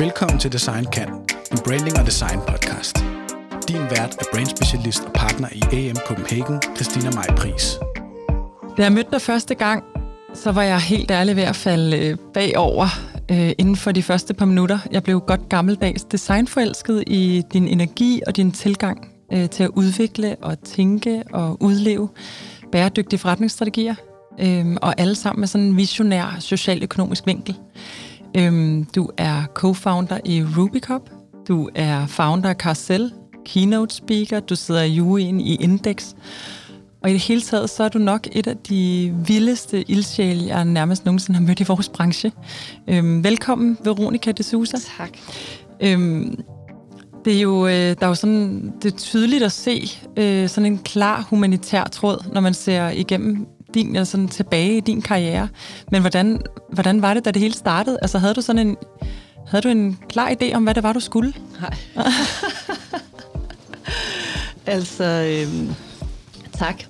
Velkommen til Design Kan, en branding og design podcast. Din vært er brandspecialist og partner i AM Copenhagen, Christina Maj Pris. Da jeg mødte dig første gang, så var jeg helt ærlig ved at falde øh, bagover øh, inden for de første par minutter. Jeg blev godt gammeldags designforelsket i din energi og din tilgang øh, til at udvikle og tænke og udleve bæredygtige forretningsstrategier. Øh, og alle sammen med sådan en visionær socialøkonomisk vinkel. Øh, du er co-founder i Rubicop. Du er founder af Carcel, keynote speaker. Du sidder i juryen i Index. Og i det hele taget, så er du nok et af de vildeste ildsjæle, jeg nærmest nogensinde har mødt i vores branche. Øhm, velkommen, Veronica de Sousa. Tak. Øhm, det er jo, øh, der er jo sådan, det er tydeligt at se øh, sådan en klar humanitær tråd, når man ser igennem din, eller sådan tilbage i din karriere. Men hvordan, hvordan var det, da det hele startede? Altså havde du sådan en, havde du en klar idé om, hvad det var, du skulle? Nej. altså, øhm, tak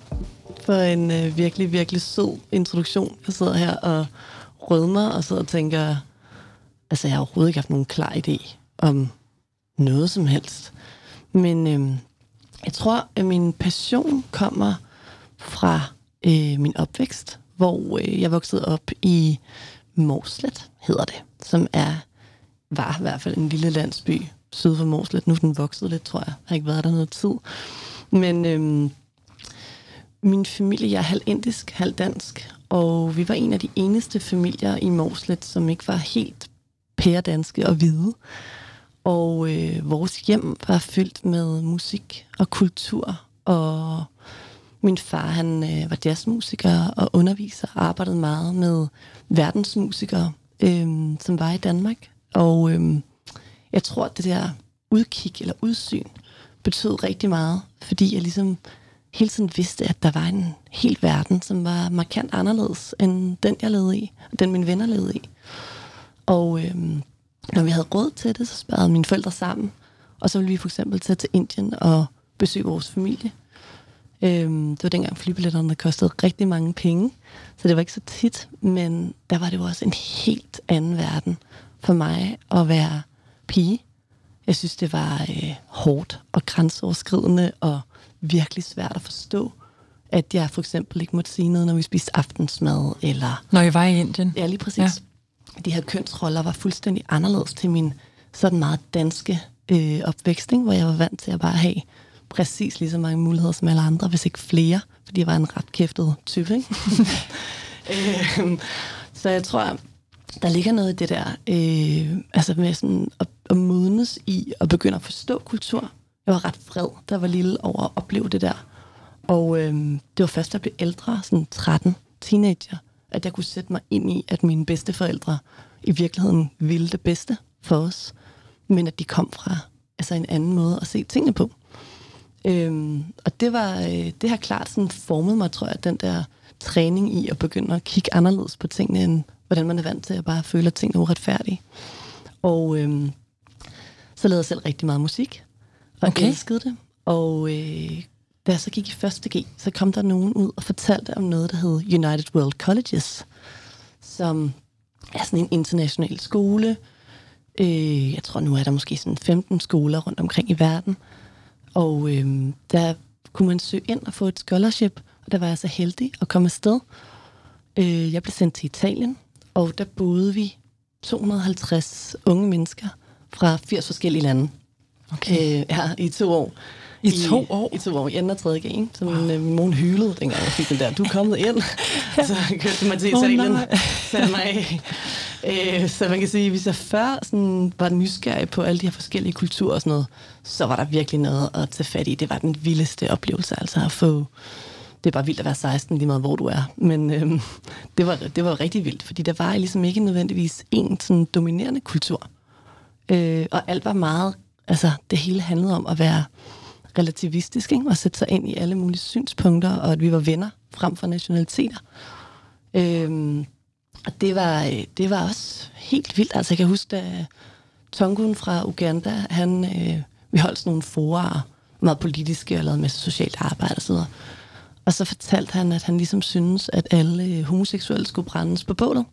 for en øh, virkelig, virkelig sød introduktion. Jeg sidder her og rødmer og sidder og tænker, altså jeg har overhovedet ikke haft nogen klar idé om noget som helst. Men øhm, jeg tror, at min passion kommer fra øh, min opvækst, hvor øh, jeg voksede op i Morslet, hedder det, som er var i hvert fald en lille landsby syd for Morslet. Nu er den vokset lidt, tror jeg. Jeg har ikke været der noget tid. Men øh, min familie, jeg er halv indisk, halv dansk, og vi var en af de eneste familier i Morslet, som ikke var helt pæredanske og hvide. Og øh, vores hjem var fyldt med musik og kultur, og min far, han øh, var jazzmusiker og underviser, og arbejdede meget med verdensmusikere, øh, som var i Danmark. Og øh, jeg tror, at det der udkig eller udsyn betød rigtig meget, fordi jeg ligesom hele tiden vidste, at der var en hel verden, som var markant anderledes end den, jeg levede i, og den mine venner levede i. Og øh, når vi havde råd til det, så sparede mine forældre sammen, og så ville vi for eksempel tage til Indien og besøge vores familie. Øhm, det var dengang flybilletterne kostede rigtig mange penge, så det var ikke så tit, men der var det jo også en helt anden verden for mig at være pige. Jeg synes, det var øh, hårdt og grænseoverskridende og virkelig svært at forstå, at jeg for eksempel ikke måtte sige noget, når vi spiste aftensmad. Eller, Når I var i Indien? Ja, lige præcis. Ja. De her kønsroller var fuldstændig anderledes til min sådan meget danske øh, opvækst, ikke? hvor jeg var vant til at bare have præcis lige så mange muligheder som alle andre, hvis ikke flere, fordi jeg var en ret kæftet type. Ikke? øh, så jeg tror, der ligger noget i det der, øh, altså med sådan at, at modnes i og begynde at forstå kultur. Jeg var ret vred, da jeg var lille over at opleve det der. Og øh, det var først, da jeg blev ældre, sådan 13, teenager, at jeg kunne sætte mig ind i, at mine bedsteforældre i virkeligheden ville det bedste for os, men at de kom fra altså en anden måde at se tingene på. Øhm, og det var øh, det har klart sådan formet mig, tror jeg, den der træning i at begynde at kigge anderledes på tingene, end hvordan man er vant til at bare føle, at tingene er uretfærdige. Og øhm, så lavede jeg selv rigtig meget musik, og Okay. elskede det. Og øh, da jeg så gik i første G, så kom der nogen ud og fortalte om noget, der hed United World Colleges, som er sådan en international skole. Øh, jeg tror, nu er der måske sådan 15 skoler rundt omkring i verden. Og øh, der kunne man søge ind og få et scholarship, og der var jeg så heldig at komme afsted. Øh, jeg blev sendt til Italien, og der boede vi 250 unge mennesker fra 80 forskellige lande. Okay. Øh, ja, i to år. I to år? I to år, i anden og tredje G, ikke? Så min, øh, min mor hylede, dengang jeg fik den der, du er kommet ind. så kørte mig til Italien, nej. satte mig af. Øh, så man kan sige, hvis jeg før sådan, var nysgerrig på alle de her forskellige kulturer og sådan noget, så var der virkelig noget at tage fat i. Det var den vildeste oplevelse, altså at få... Det er bare vildt at være 16, lige meget hvor du er. Men øhm, det, var, det var rigtig vildt, fordi der var ligesom ikke nødvendigvis en sådan dominerende kultur. Øh, og alt var meget... Altså, det hele handlede om at være relativistisk, ikke? og sætte sig ind i alle mulige synspunkter, og at vi var venner frem for nationaliteter. Øhm, og det var, det var også helt vildt. Altså, jeg kan huske, da Tongun fra Uganda, han, øh, vi holdt sådan nogle forer, meget politiske og lavede med socialt arbejde og så videre. Og så fortalte han, at han ligesom synes, at alle øh, homoseksuelle skulle brændes på bålet.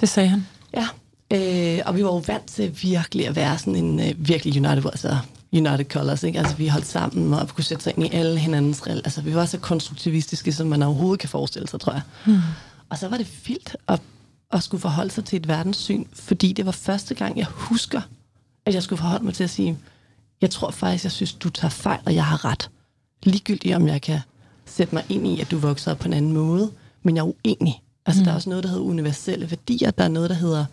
Det sagde han. Ja, Øh, og vi var jo vant til virkelig at være sådan en øh, virkelig United, altså United Colors, ikke? Altså vi holdt sammen og kunne sætte sig ind i alle hinandens regler. Altså vi var så konstruktivistiske, som man overhovedet kan forestille sig, tror jeg. Hmm. Og så var det vildt at, at skulle forholde sig til et verdenssyn, fordi det var første gang, jeg husker, at jeg skulle forholde mig til at sige, jeg tror faktisk, jeg synes, du tager fejl, og jeg har ret. Ligegyldigt om jeg kan sætte mig ind i, at du vokser op på en anden måde, men jeg er uenig. Altså mm. der er også noget, der hedder universelle værdier, der er noget, der hedder,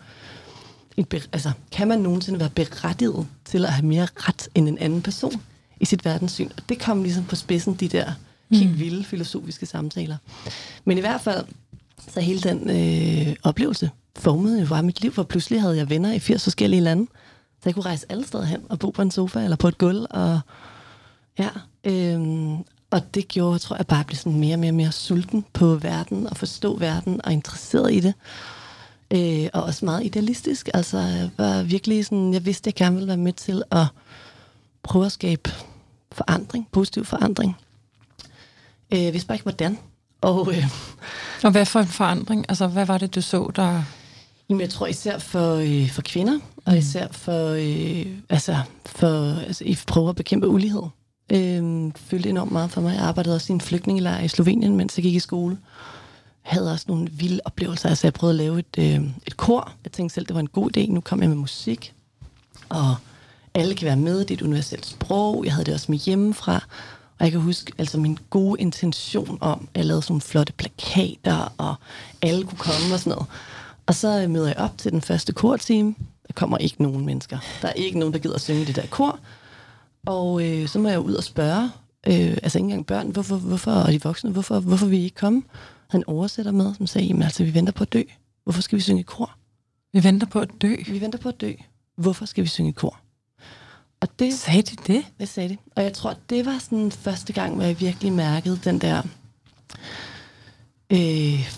en altså, kan man nogensinde være berettiget til at have mere ret end en anden person i sit verdenssyn? Og det kom ligesom på spidsen, de der helt mm. vilde filosofiske samtaler. Men i hvert fald, så hele den øh, oplevelse formede jo bare mit liv, for pludselig havde jeg venner i 80 forskellige lande, så jeg kunne rejse alle steder hen og bo på en sofa eller på et gulv. Og, ja, øhm, og det gjorde, tror jeg, bare at blive sådan mere og mere, mere sulten på verden og forstå verden og interesseret i det. Øh, og også meget idealistisk. Altså, jeg var virkelig sådan, jeg vidste, at jeg gerne ville være med til at prøve at skabe forandring, positiv forandring. Øh, jeg vidste bare ikke, hvordan. Og, øh, og hvad for en forandring? Altså, hvad var det, du så, der... Jamen, jeg tror især for, øh, for kvinder, og mm. især for, øh, altså, for altså, I prøver at bekæmpe ulighed. Øh, følte enormt meget for mig. Jeg arbejdede også i en flygtningelejr i Slovenien, mens jeg gik i skole havde også nogle vilde oplevelser. Altså, jeg prøvede at lave et, øh, et kor. Jeg tænkte selv, det var en god idé. Nu kom jeg med musik. Og alle kan være med. Det er et universelt sprog. Jeg havde det også med hjemmefra. Og jeg kan huske altså min gode intention om, at jeg lavede sådan nogle flotte plakater, og alle kunne komme og sådan noget. Og så møder jeg op til den første kortime. Der kommer ikke nogen mennesker. Der er ikke nogen, der gider at synge det der kor. Og øh, så må jeg ud og spørge, øh, altså ikke engang børn, hvorfor, hvorfor, og de voksne, hvorfor, hvorfor vil I ikke komme? Han oversætter med, som sagde, jamen altså, vi venter på at dø. Hvorfor skal vi synge i kor? Vi venter på at dø? Vi venter på at dø. Hvorfor skal vi synge i kor? Og det, sagde de det? Det sagde de. Og jeg tror, det var sådan første gang, hvor jeg virkelig mærkede den der øh,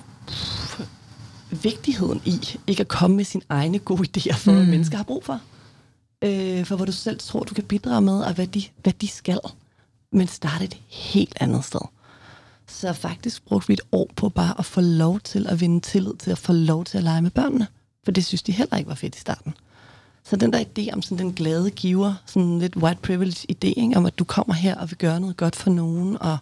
vigtigheden i ikke at komme med sine egne gode idéer for, mm. hvad mennesker har brug for øh, for hvor du selv tror, du kan bidrage med, og hvad de, hvad de skal. Men starte et helt andet sted. Så faktisk brugte vi et år på bare at få lov til at vinde tillid til at få lov til at lege med børnene. For det synes de heller ikke var fedt i starten. Så den der idé om sådan den glade giver, sådan lidt white privilege idé, ikke? om at du kommer her og vil gøre noget godt for nogen, og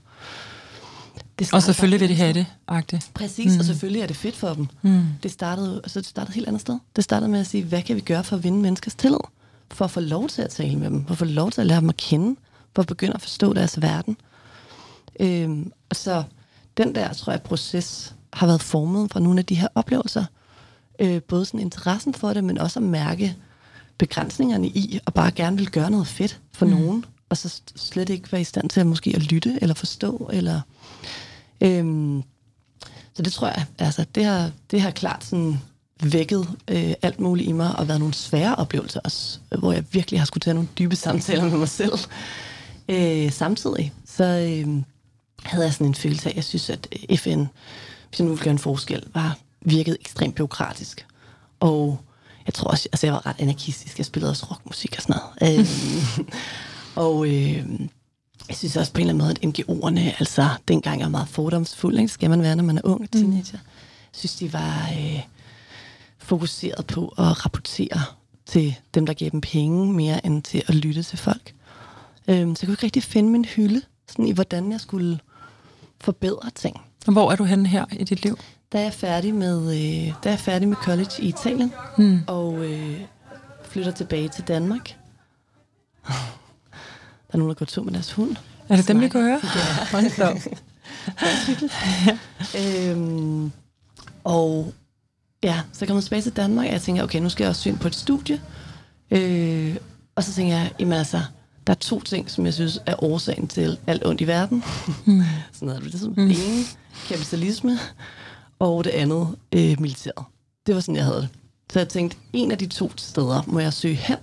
det og selvfølgelig vil de have det, agtigt. Præcis, mm. og selvfølgelig er det fedt for dem. Mm. Det startede, altså det startede et helt andet sted. Det startede med at sige, hvad kan vi gøre for at vinde menneskers tillid? for at få lov til at tale med dem, for at få lov til at lære dem at kende, for at begynde at forstå deres verden. Øhm, og så den der, tror jeg, proces har været formet fra nogle af de her oplevelser. Øh, både sådan interessen for det, men også at mærke begrænsningerne i, og bare gerne vil gøre noget fedt for mm. nogen, og så slet ikke være i stand til at måske at lytte, eller forstå, eller... Øhm, så det tror jeg, altså, det har, det har klart sådan vækket øh, alt muligt i mig, og været nogle svære oplevelser også, hvor jeg virkelig har skulle tage nogle dybe samtaler med mig selv. Øh, samtidig så øh, havde jeg sådan en følelse af, at jeg synes, at FN, hvis jeg nu ville gøre en forskel, var virket ekstremt byråkratisk. Og jeg tror også, altså jeg var ret anarkistisk, jeg spillede også rockmusik og sådan noget. øh, og øh, jeg synes også på en eller anden måde, at NGO'erne, altså dengang er meget fordomsfuld, ikke? skal man være, når man er ung teenager. Mm. Jeg synes, de var... Øh, fokuseret på at rapportere til dem, der giver dem penge, mere end til at lytte til folk. Øhm, så jeg kunne ikke rigtig finde min hylde, sådan i hvordan jeg skulle forbedre ting. Og hvor er du henne her i dit liv? Da er jeg færdig med, øh, da er jeg færdig med college i Italien, hmm. og øh, flytter tilbage til Danmark. Der er nogen, der går tur med deres hund. Er det dem, vi kan høre? Ja. Ja. øhm, og Ja, så kom jeg tilbage til Danmark, og jeg tænker, okay, nu skal jeg også søge på et studie. Øh, og så tænker jeg, jamen altså, der er to ting, som jeg synes er årsagen til alt ondt i verden. Mm. Sådan noget det. Ligesom. Mm. Ene, kapitalisme, og det andet, øh, militæret. Det var sådan, jeg havde det. Så jeg tænkte, en af de to steder må jeg søge hen,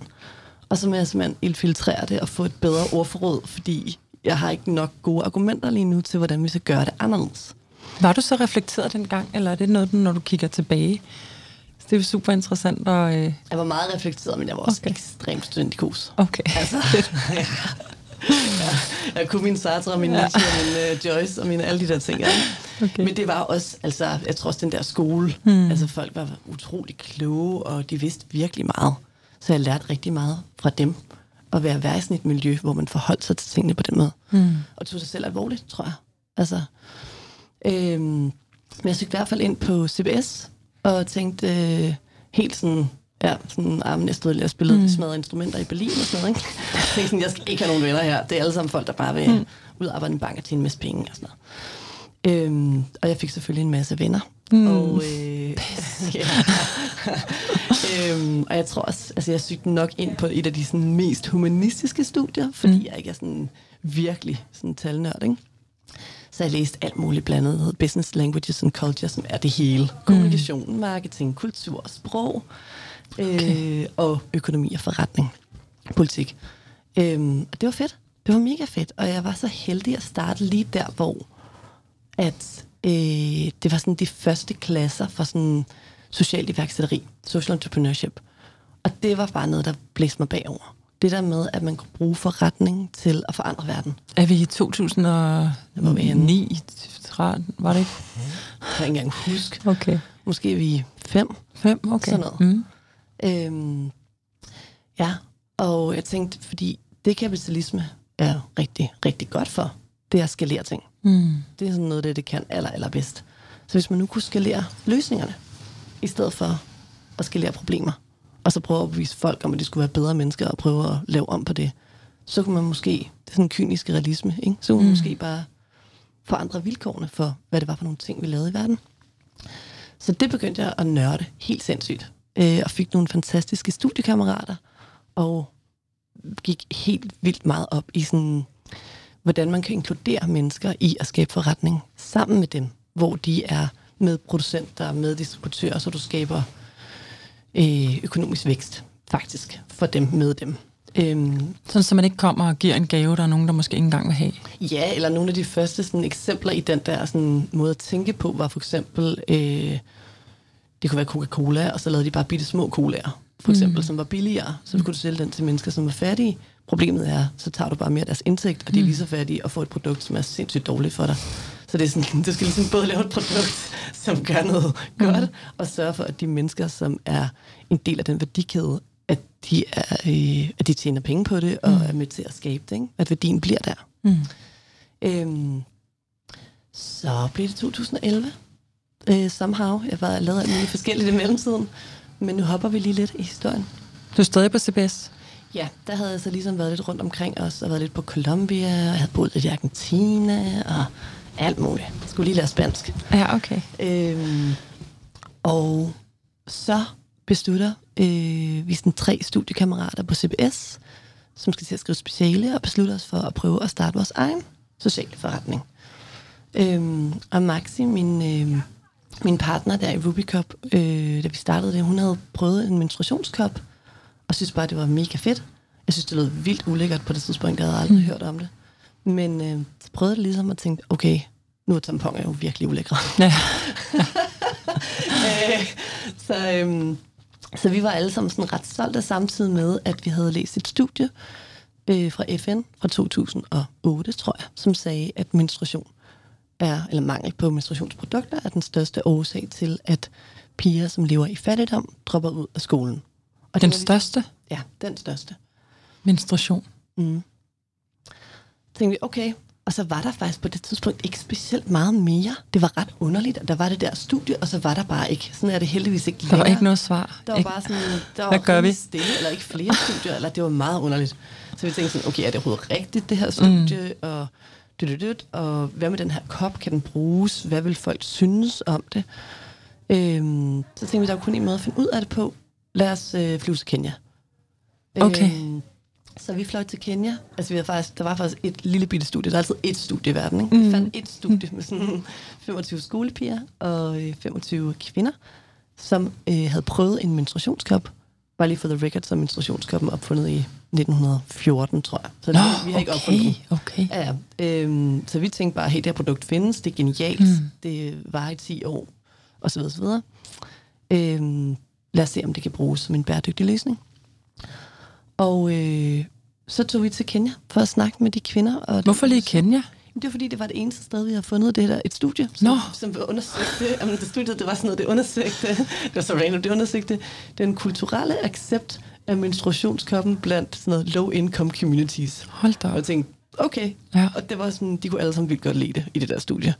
og så må jeg simpelthen infiltrere det og få et bedre ordforråd, fordi jeg har ikke nok gode argumenter lige nu til, hvordan vi skal gøre det anderledes. Var du så reflekteret dengang, eller er det noget, når du kigger tilbage? Det er super interessant. Og, øh... Jeg var meget reflekteret, men jeg var også okay. ekstremt studentikos. Okay. Altså, ja. Jeg kunne min Sartre, min ja. Nietzsche, min uh, Joyce og mine, alle de der ting. Ja. Okay. Men det var også, altså, jeg tror også den der skole, mm. altså folk var utrolig kloge, og de vidste virkelig meget. Så jeg lærte rigtig meget fra dem at være, være i sådan et miljø, hvor man forholdt sig til tingene på den måde. Mm. Og tog sig selv alvorligt, tror jeg. Altså, øhm, men jeg søgte i hvert fald ind på CBS, og tænkte øh, helt sådan, ja, sådan, ah, jeg stod og spillede mm. smadrede instrumenter i Berlin og sådan noget, ikke? Jeg tænkte sådan, jeg skal ikke have nogen venner her. Det er alle sammen folk, der bare vil mm. ud og arbejde en bank og tjene en masse penge og sådan noget. Øhm, og jeg fik selvfølgelig en masse venner. Mm. Og, øh, ja. øhm, og jeg tror også, altså jeg søgte nok ind på et af de sådan, mest humanistiske studier, fordi mm. jeg ikke er sådan virkelig sådan talnørd, ikke? Så jeg læste alt muligt blandet. Business Languages and Culture, som er det hele. Kommunikation, mm. marketing, kultur, sprog okay. øh, og økonomi og forretning. Politik. Øhm, og det var fedt. Det var mega fedt. Og jeg var så heldig at starte lige der, hvor at øh, det var sådan de første klasser for sådan social iværksætteri, social entrepreneurship. Og det var bare noget, der blæste mig bagover. Det der med, at man kunne bruge forretning til at forandre verden. Er vi i 2009, 13, var det ikke? Jeg kan ikke engang huske. Okay. Måske er vi fem. Fem, okay. Sådan noget. Mm. Øhm, ja, og jeg tænkte, fordi det kapitalisme er rigtig, rigtig godt for, det er at skalere ting. Mm. Det er sådan noget, det, det kan aller, allerbedst. Så hvis man nu kunne skalere løsningerne, i stedet for at skalere problemer, og så prøve at bevise folk om, at de skulle være bedre mennesker, og prøve at lave om på det, så kunne man måske, det er sådan en kynisk realisme, ikke? så kunne man mm. måske bare forandre vilkårene for, hvad det var for nogle ting, vi lavede i verden. Så det begyndte jeg at nørde helt sindssygt, øh, og fik nogle fantastiske studiekammerater, og gik helt vildt meget op i sådan, hvordan man kan inkludere mennesker i at skabe forretning sammen med dem, hvor de er med producenter, med distributører, så du skaber øh, økonomisk vækst, faktisk, for dem med dem. Øhm, sådan, så man ikke kommer og giver en gave, der er nogen, der måske ikke engang vil have? Ja, eller nogle af de første sådan, eksempler i den der sådan, måde at tænke på, var for eksempel, øh, det kunne være Coca-Cola, og så lavede de bare bitte små colaer, for eksempel, mm. som var billigere, så kunne du sælge den til mennesker, som var fattige. Problemet er, så tager du bare mere af deres indtægt, og de er lige så fattige, og får et produkt, som er sindssygt dårligt for dig. Så det er sådan, du skal ligesom både lave et produkt, som gør noget godt, mm. og sørge for, at de mennesker, som er en del af den værdikæde, at de, er, øh, at de tjener penge på det, og mm. er med til at skabe det. Ikke? At værdien bliver der. Mm. Øhm, så blev det 2011. Øh, somehow. Jeg var lavet alt muligt forskelligt i mellemtiden. Men nu hopper vi lige lidt i historien. Du er stadig på CBS? Ja, der havde jeg så ligesom været lidt rundt omkring os, og været lidt på Colombia, og jeg havde boet lidt i Argentina, og alt muligt. Jeg skulle lige lære spansk. Ja, okay. Øhm, og så beslutter øh, vi sådan tre studiekammerater på CBS, som skal til at skrive speciale, og beslutter os for at prøve at starte vores egen sociale forretning. Øhm, og Maxi, min, øh, min partner der i Rubicop, øh, da vi startede det, hun havde prøvet en menstruationskop, og synes bare, det var mega fedt. Jeg synes, det lød vildt ulækkert på det tidspunkt, jeg havde aldrig mm. hørt om det. Men øh, så prøvede jeg ligesom at tænke, okay, nu er tamponer jo virkelig ulækre. Ja. øh, så, øhm, så vi var alle sammen sådan ret stolte samtidig med, at vi havde læst et studie øh, fra FN fra 2008, tror jeg, som sagde, at menstruation er, eller mangel på menstruationsprodukter er den største årsag til, at piger, som lever i fattigdom, dropper ud af skolen. Og den største? Ja, den største. Menstruation. Mm. Så tænkte vi, okay, og så var der faktisk på det tidspunkt ikke specielt meget mere. Det var ret underligt, at der var det der studie, og så var der bare ikke. Sådan er det heldigvis ikke længere. Der var ikke noget svar. Der var ikke. bare sådan, der var Hvad gør vi? stille, eller ikke flere studier, eller det var meget underligt. Så vi tænkte sådan, okay, er det overhovedet rigtigt, det her studie? Mm. Og, dyt, og hvad med den her kop? Kan den bruges? Hvad vil folk synes om det? Øhm, så tænkte vi, der var kun en måde at finde ud af det på. Lad os øh, flyve til Kenya. Okay. Øhm, så vi fløj til Kenya. Altså, vi havde faktisk, der var faktisk et lille bitte studie. Der er altid et studie i verden, ikke? Mm. Vi fandt et studie med sådan 25 skolepiger og 25 kvinder, som øh, havde prøvet en menstruationskop. Bare lige for the record, så er menstruationskoppen opfundet i 1914, tror jeg. Så Nå, det, vi har ikke opfundet den. okay. Ja. Øhm, så vi tænkte bare, hey, det her produkt findes, det er genialt, mm. det var i 10 år, og så videre, så videre. Øhm, lad os se, om det kan bruges som en bæredygtig løsning. Og øh, så tog vi til Kenya for at snakke med de kvinder. Og Hvorfor lige Kenya? Det er fordi, det var det eneste sted, vi har fundet det der, et studie, som, som undersøgte, jamen det studie, det var sådan noget, det undersøgte, det var så random, det undersøgte den kulturelle accept af menstruationskoppen blandt sådan noget low-income communities. Hold da Og jeg tænkte, okay. Ja. Og det var sådan, de kunne alle sammen vildt godt lide det i det der studie.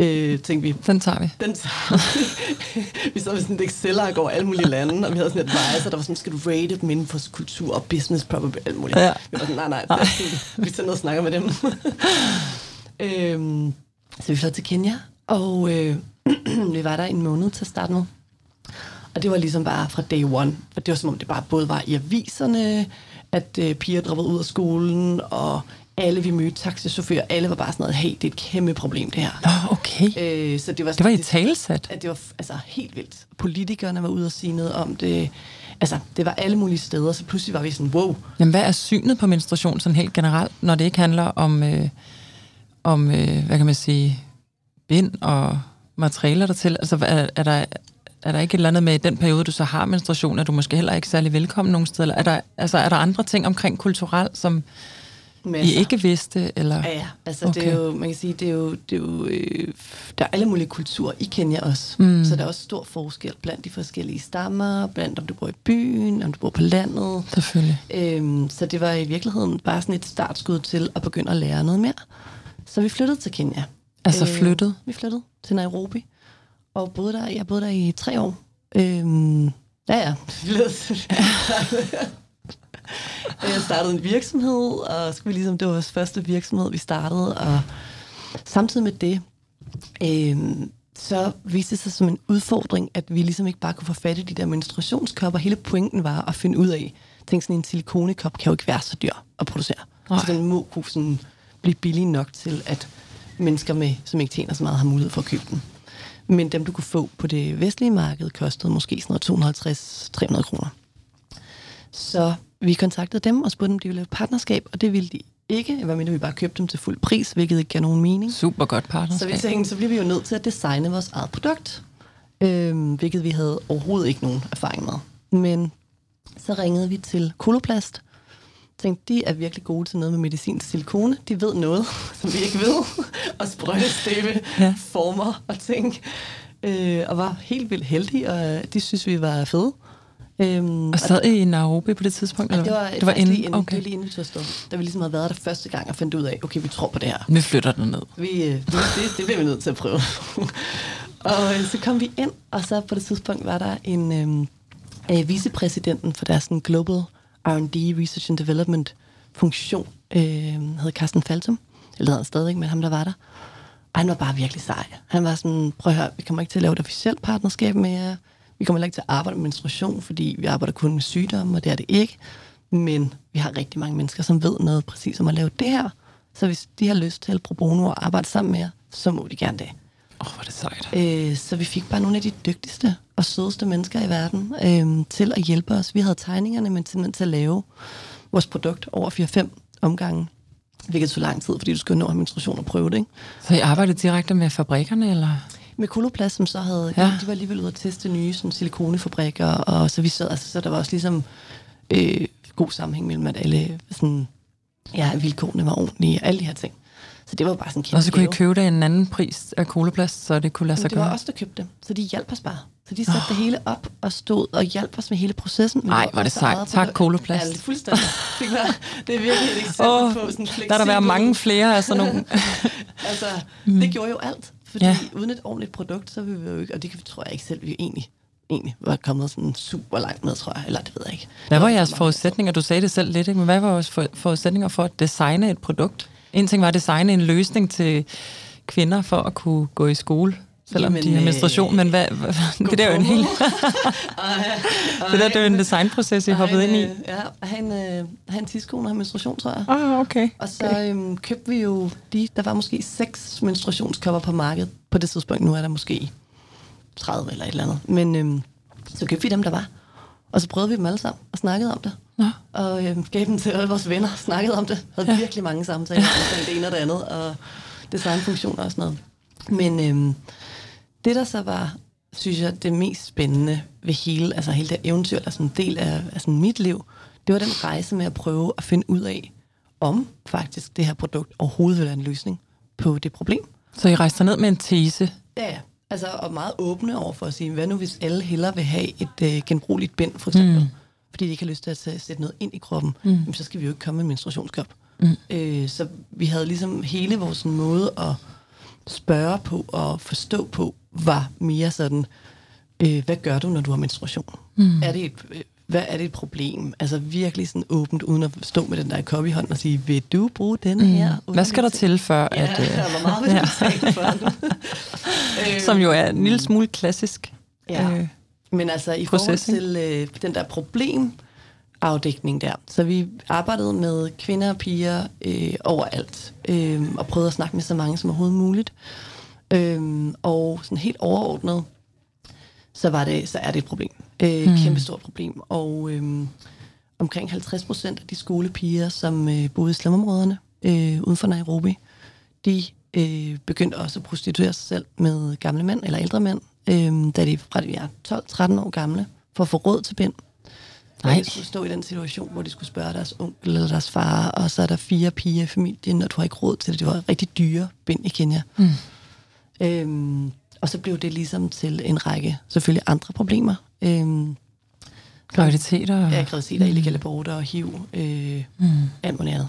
Øh, tænkte vi, Den tager vi. den vi sad med sådan et Excel-ark over alle mulige lande, og vi havde sådan et advisor, der var sådan, skal du rate dem inden for kultur og business, probably, alt muligt. Ja. Vi var sådan, nej, nej, fint. vi tager ned og snakker med dem. øhm, så vi fløj til Kenya, og øh, vi var der en måned til at starte med. Og det var ligesom bare fra day one, for det var som om det bare både var i aviserne, at øh, piger droppede ud af skolen, og alle vi mødte, taxichauffører, alle var bare sådan noget, hey, det er et kæmpe problem det her. Nå, okay. Øh, så det var, Det var i talesat. at det var altså, helt vildt. Politikerne var ude og sige noget om det. Altså, det var alle mulige steder, så pludselig var vi sådan, wow. Jamen, hvad er synet på menstruation sådan helt generelt, når det ikke handler om, øh, om øh, hvad kan man sige, bind og materialer dertil? Altså, er, er, der, er der ikke et eller andet med i den periode, du så har menstruation, at du måske heller ikke særlig velkommen nogen steder? Eller er der, altså, er der andre ting omkring kulturelt, som I ikke vidste? Eller? Ja, ja. Altså, okay. det er jo, man kan sige, det er jo, det er jo øh, der er alle mulige kulturer i Kenya også. Mm. Så der er også stor forskel blandt de forskellige stammer, blandt om du bor i byen, om du bor på landet. Selvfølgelig. Øhm, så det var i virkeligheden bare sådan et startskud til at begynde at lære noget mere. Så vi flyttede til Kenya. Altså flyttede? Vi flyttede til Nairobi. Og boede der, jeg boede der i tre år. Øhm, ja, ja. jeg startede en virksomhed, og skulle ligesom, det var vores første virksomhed, vi startede. Og samtidig med det, øhm, så viste det sig som en udfordring, at vi ligesom ikke bare kunne få fat i de der menstruationskopper. Hele pointen var at finde ud af, tænk sådan en silikonekop kan jo ikke være så dyr at producere. Nej. Så den må kunne sådan blive billig nok til, at mennesker, med, som ikke tjener så meget, har mulighed for at købe den. Men dem, du kunne få på det vestlige marked, kostede måske sådan noget 250-300 kroner. Så vi kontaktede dem og spurgte, om de ville lave et partnerskab, og det ville de ikke, hvad mindre vi bare købte dem til fuld pris, hvilket ikke gav nogen mening. Super godt Så partnerskab. vi tænkte, så bliver vi jo nødt til at designe vores eget produkt, øhm, hvilket vi havde overhovedet ikke nogen erfaring med. Men så ringede vi til Koloplast. Tænkte, de er virkelig gode til noget med medicinsk silikone. De ved noget, som vi ikke ved. og sprøjtestøbe, Ja. ja. former og ting. Øh, og var helt vildt heldige, og de synes, vi var fede. Øhm, Og sad I i Nairobi på det tidspunkt? eller det var, det var inden? lige, inden, okay. det var lige inden afsted. Da vi ligesom havde været der første gang og fandt ud af, okay, vi tror på det her. Vi flytter den ned. Vi, øh, det, det, bliver vi nødt til at prøve. og øh, så kom vi ind, og så på det tidspunkt var der en øhm, øh, vicepræsidenten for deres sådan, Global R&D, Research and Development funktion, øh, hed Carsten Faltum. Eller hedder han stadigvæk, men ham der var der. Og han var bare virkelig sej. Han var sådan, prøv at høre, vi kommer ikke til at lave et officielt partnerskab med jer. Vi kommer heller ikke til at arbejde med menstruation, fordi vi arbejder kun med sygdomme, og det er det ikke. Men vi har rigtig mange mennesker, som ved noget præcis om at lave det her. Så hvis de har lyst til at pro bono og arbejde sammen med jer, så må de gerne det. Åh, oh, hvor er det sejt. Øh, så vi fik bare nogle af de dygtigste og sødeste mennesker i verden øh, til at hjælpe os. Vi havde tegningerne, men simpelthen til at lave vores produkt over 4-5 omgange. Hvilket tog lang tid, fordi du skulle nå menstruation og prøve det. Ikke? Så I arbejdede direkte med fabrikkerne, eller? Med Koloplast, som så havde, Ja. de, var alligevel ude at teste nye sådan, silikonefabrikker, og så vi sad, altså, så der var også ligesom øh, god sammenhæng mellem, at alle sådan, ja, vilkårene var ordentlige, og alle de her ting. Så det var bare sådan en kæmpe Og så kunne I købe det en anden pris af koloplast, så det kunne lade sig det var gøre? os, der købte dem, så de hjalp os bare. Så de satte oh. det hele op og stod og hjalp os med hele processen. Men Ej, var det sejt. Tak. Koloplast. Ja, det er fuldstændig. Det er, det er virkelig et eksempel Åh, på sådan fleksibel... Der er der været mange flere af sådan nogle. altså, mm. det gjorde jo alt. Fordi Ja. uden et ordentligt produkt, så vil vi jo ikke... Og det kan, tror jeg ikke selv, vi egentlig, egentlig var kommet sådan super langt med, tror jeg. Eller det ved jeg ikke. Hvad var jeres forudsætninger? Du sagde det selv lidt, ikke? men hvad var jeres for- forudsætninger for at designe et produkt? En ting var at designe en løsning til kvinder for at kunne gå i skole, selvom Jamen, de har øh, menstruation, men hvad, hvad, det der er jo en hel... Det der det er jo en designproces, I hoppede ind i. øh, Ja, en, øh, have en tidskone have menstruation, tror jeg. Ah, okay. Og så øhm, købte vi jo de, der var måske seks menstruationskopper på markedet på det tidspunkt. Nu er der måske 30 eller et eller andet. Men øhm, så købte vi dem, der var. Og så prøvede vi dem alle sammen og snakkede om det. Nå. Og øhm, gav dem til alle vores venner, snakkede om det. Havde Ja. ja. virkelig mange samtaler omkring det ene og det andet. Og designfunktioner og sådan noget. Men øhm, det, der så var, synes jeg, det mest spændende ved hele, altså hele det eventyr, eller sådan en del af, af sådan mit liv, det var den rejse med at prøve at finde ud af, om faktisk det her produkt overhovedet vil være en løsning på det problem. Så I rejste ned med en tese? Ja, ja. Altså, og meget åbne over for at sige, hvad nu hvis alle hellere vil have et øh, genbrugeligt bind, for eksempel, mm. fordi de ikke har lyst til at sætte noget ind i kroppen, mm. jamen, så skal vi jo ikke komme med en menstruationskop. Mm. Øh, så vi havde ligesom hele vores måde at spørge på og forstå på, var mere sådan, øh, hvad gør du, når du har menstruation? Mm. Er det et, øh, hvad er det et problem? Altså virkelig sådan åbent, uden at stå med den der kop i hånden og sige, vil du bruge den her? Mm. Hvad skal der til for, ja, at... Øh, hvor meget vil du ja. for den? Som jo er en lille smule klassisk. Ja. Øh, Men altså i proces, forhold til øh, den der problem, afdækning der. Så vi arbejdede med kvinder og piger øh, overalt, øh, og prøvede at snakke med så mange som overhovedet muligt. Øh, og sådan helt overordnet, så, var det, så er det et problem. Øh, mm. Kæmpe stort problem. Og øh, omkring 50 procent af de skolepiger, som øh, boede i slumområderne øh, uden for Nairobi, de øh, begyndte også at prostituere sig selv med gamle mænd eller ældre mænd, øh, da de fra de er 12-13 år gamle, for at få råd til bind. Nej. De skulle stå i den situation, hvor de skulle spørge deres onkel eller deres far, og så er der fire piger i familien, og du har ikke råd til det. Det var rigtig dyre bind i Kenya. Mm. Øhm, og så blev det ligesom til en række, selvfølgelig andre problemer. Øhm, Graviditeter? Ja, graviditeter, mm. illegale aborter og HIV, øh, mm. alt muligt andet.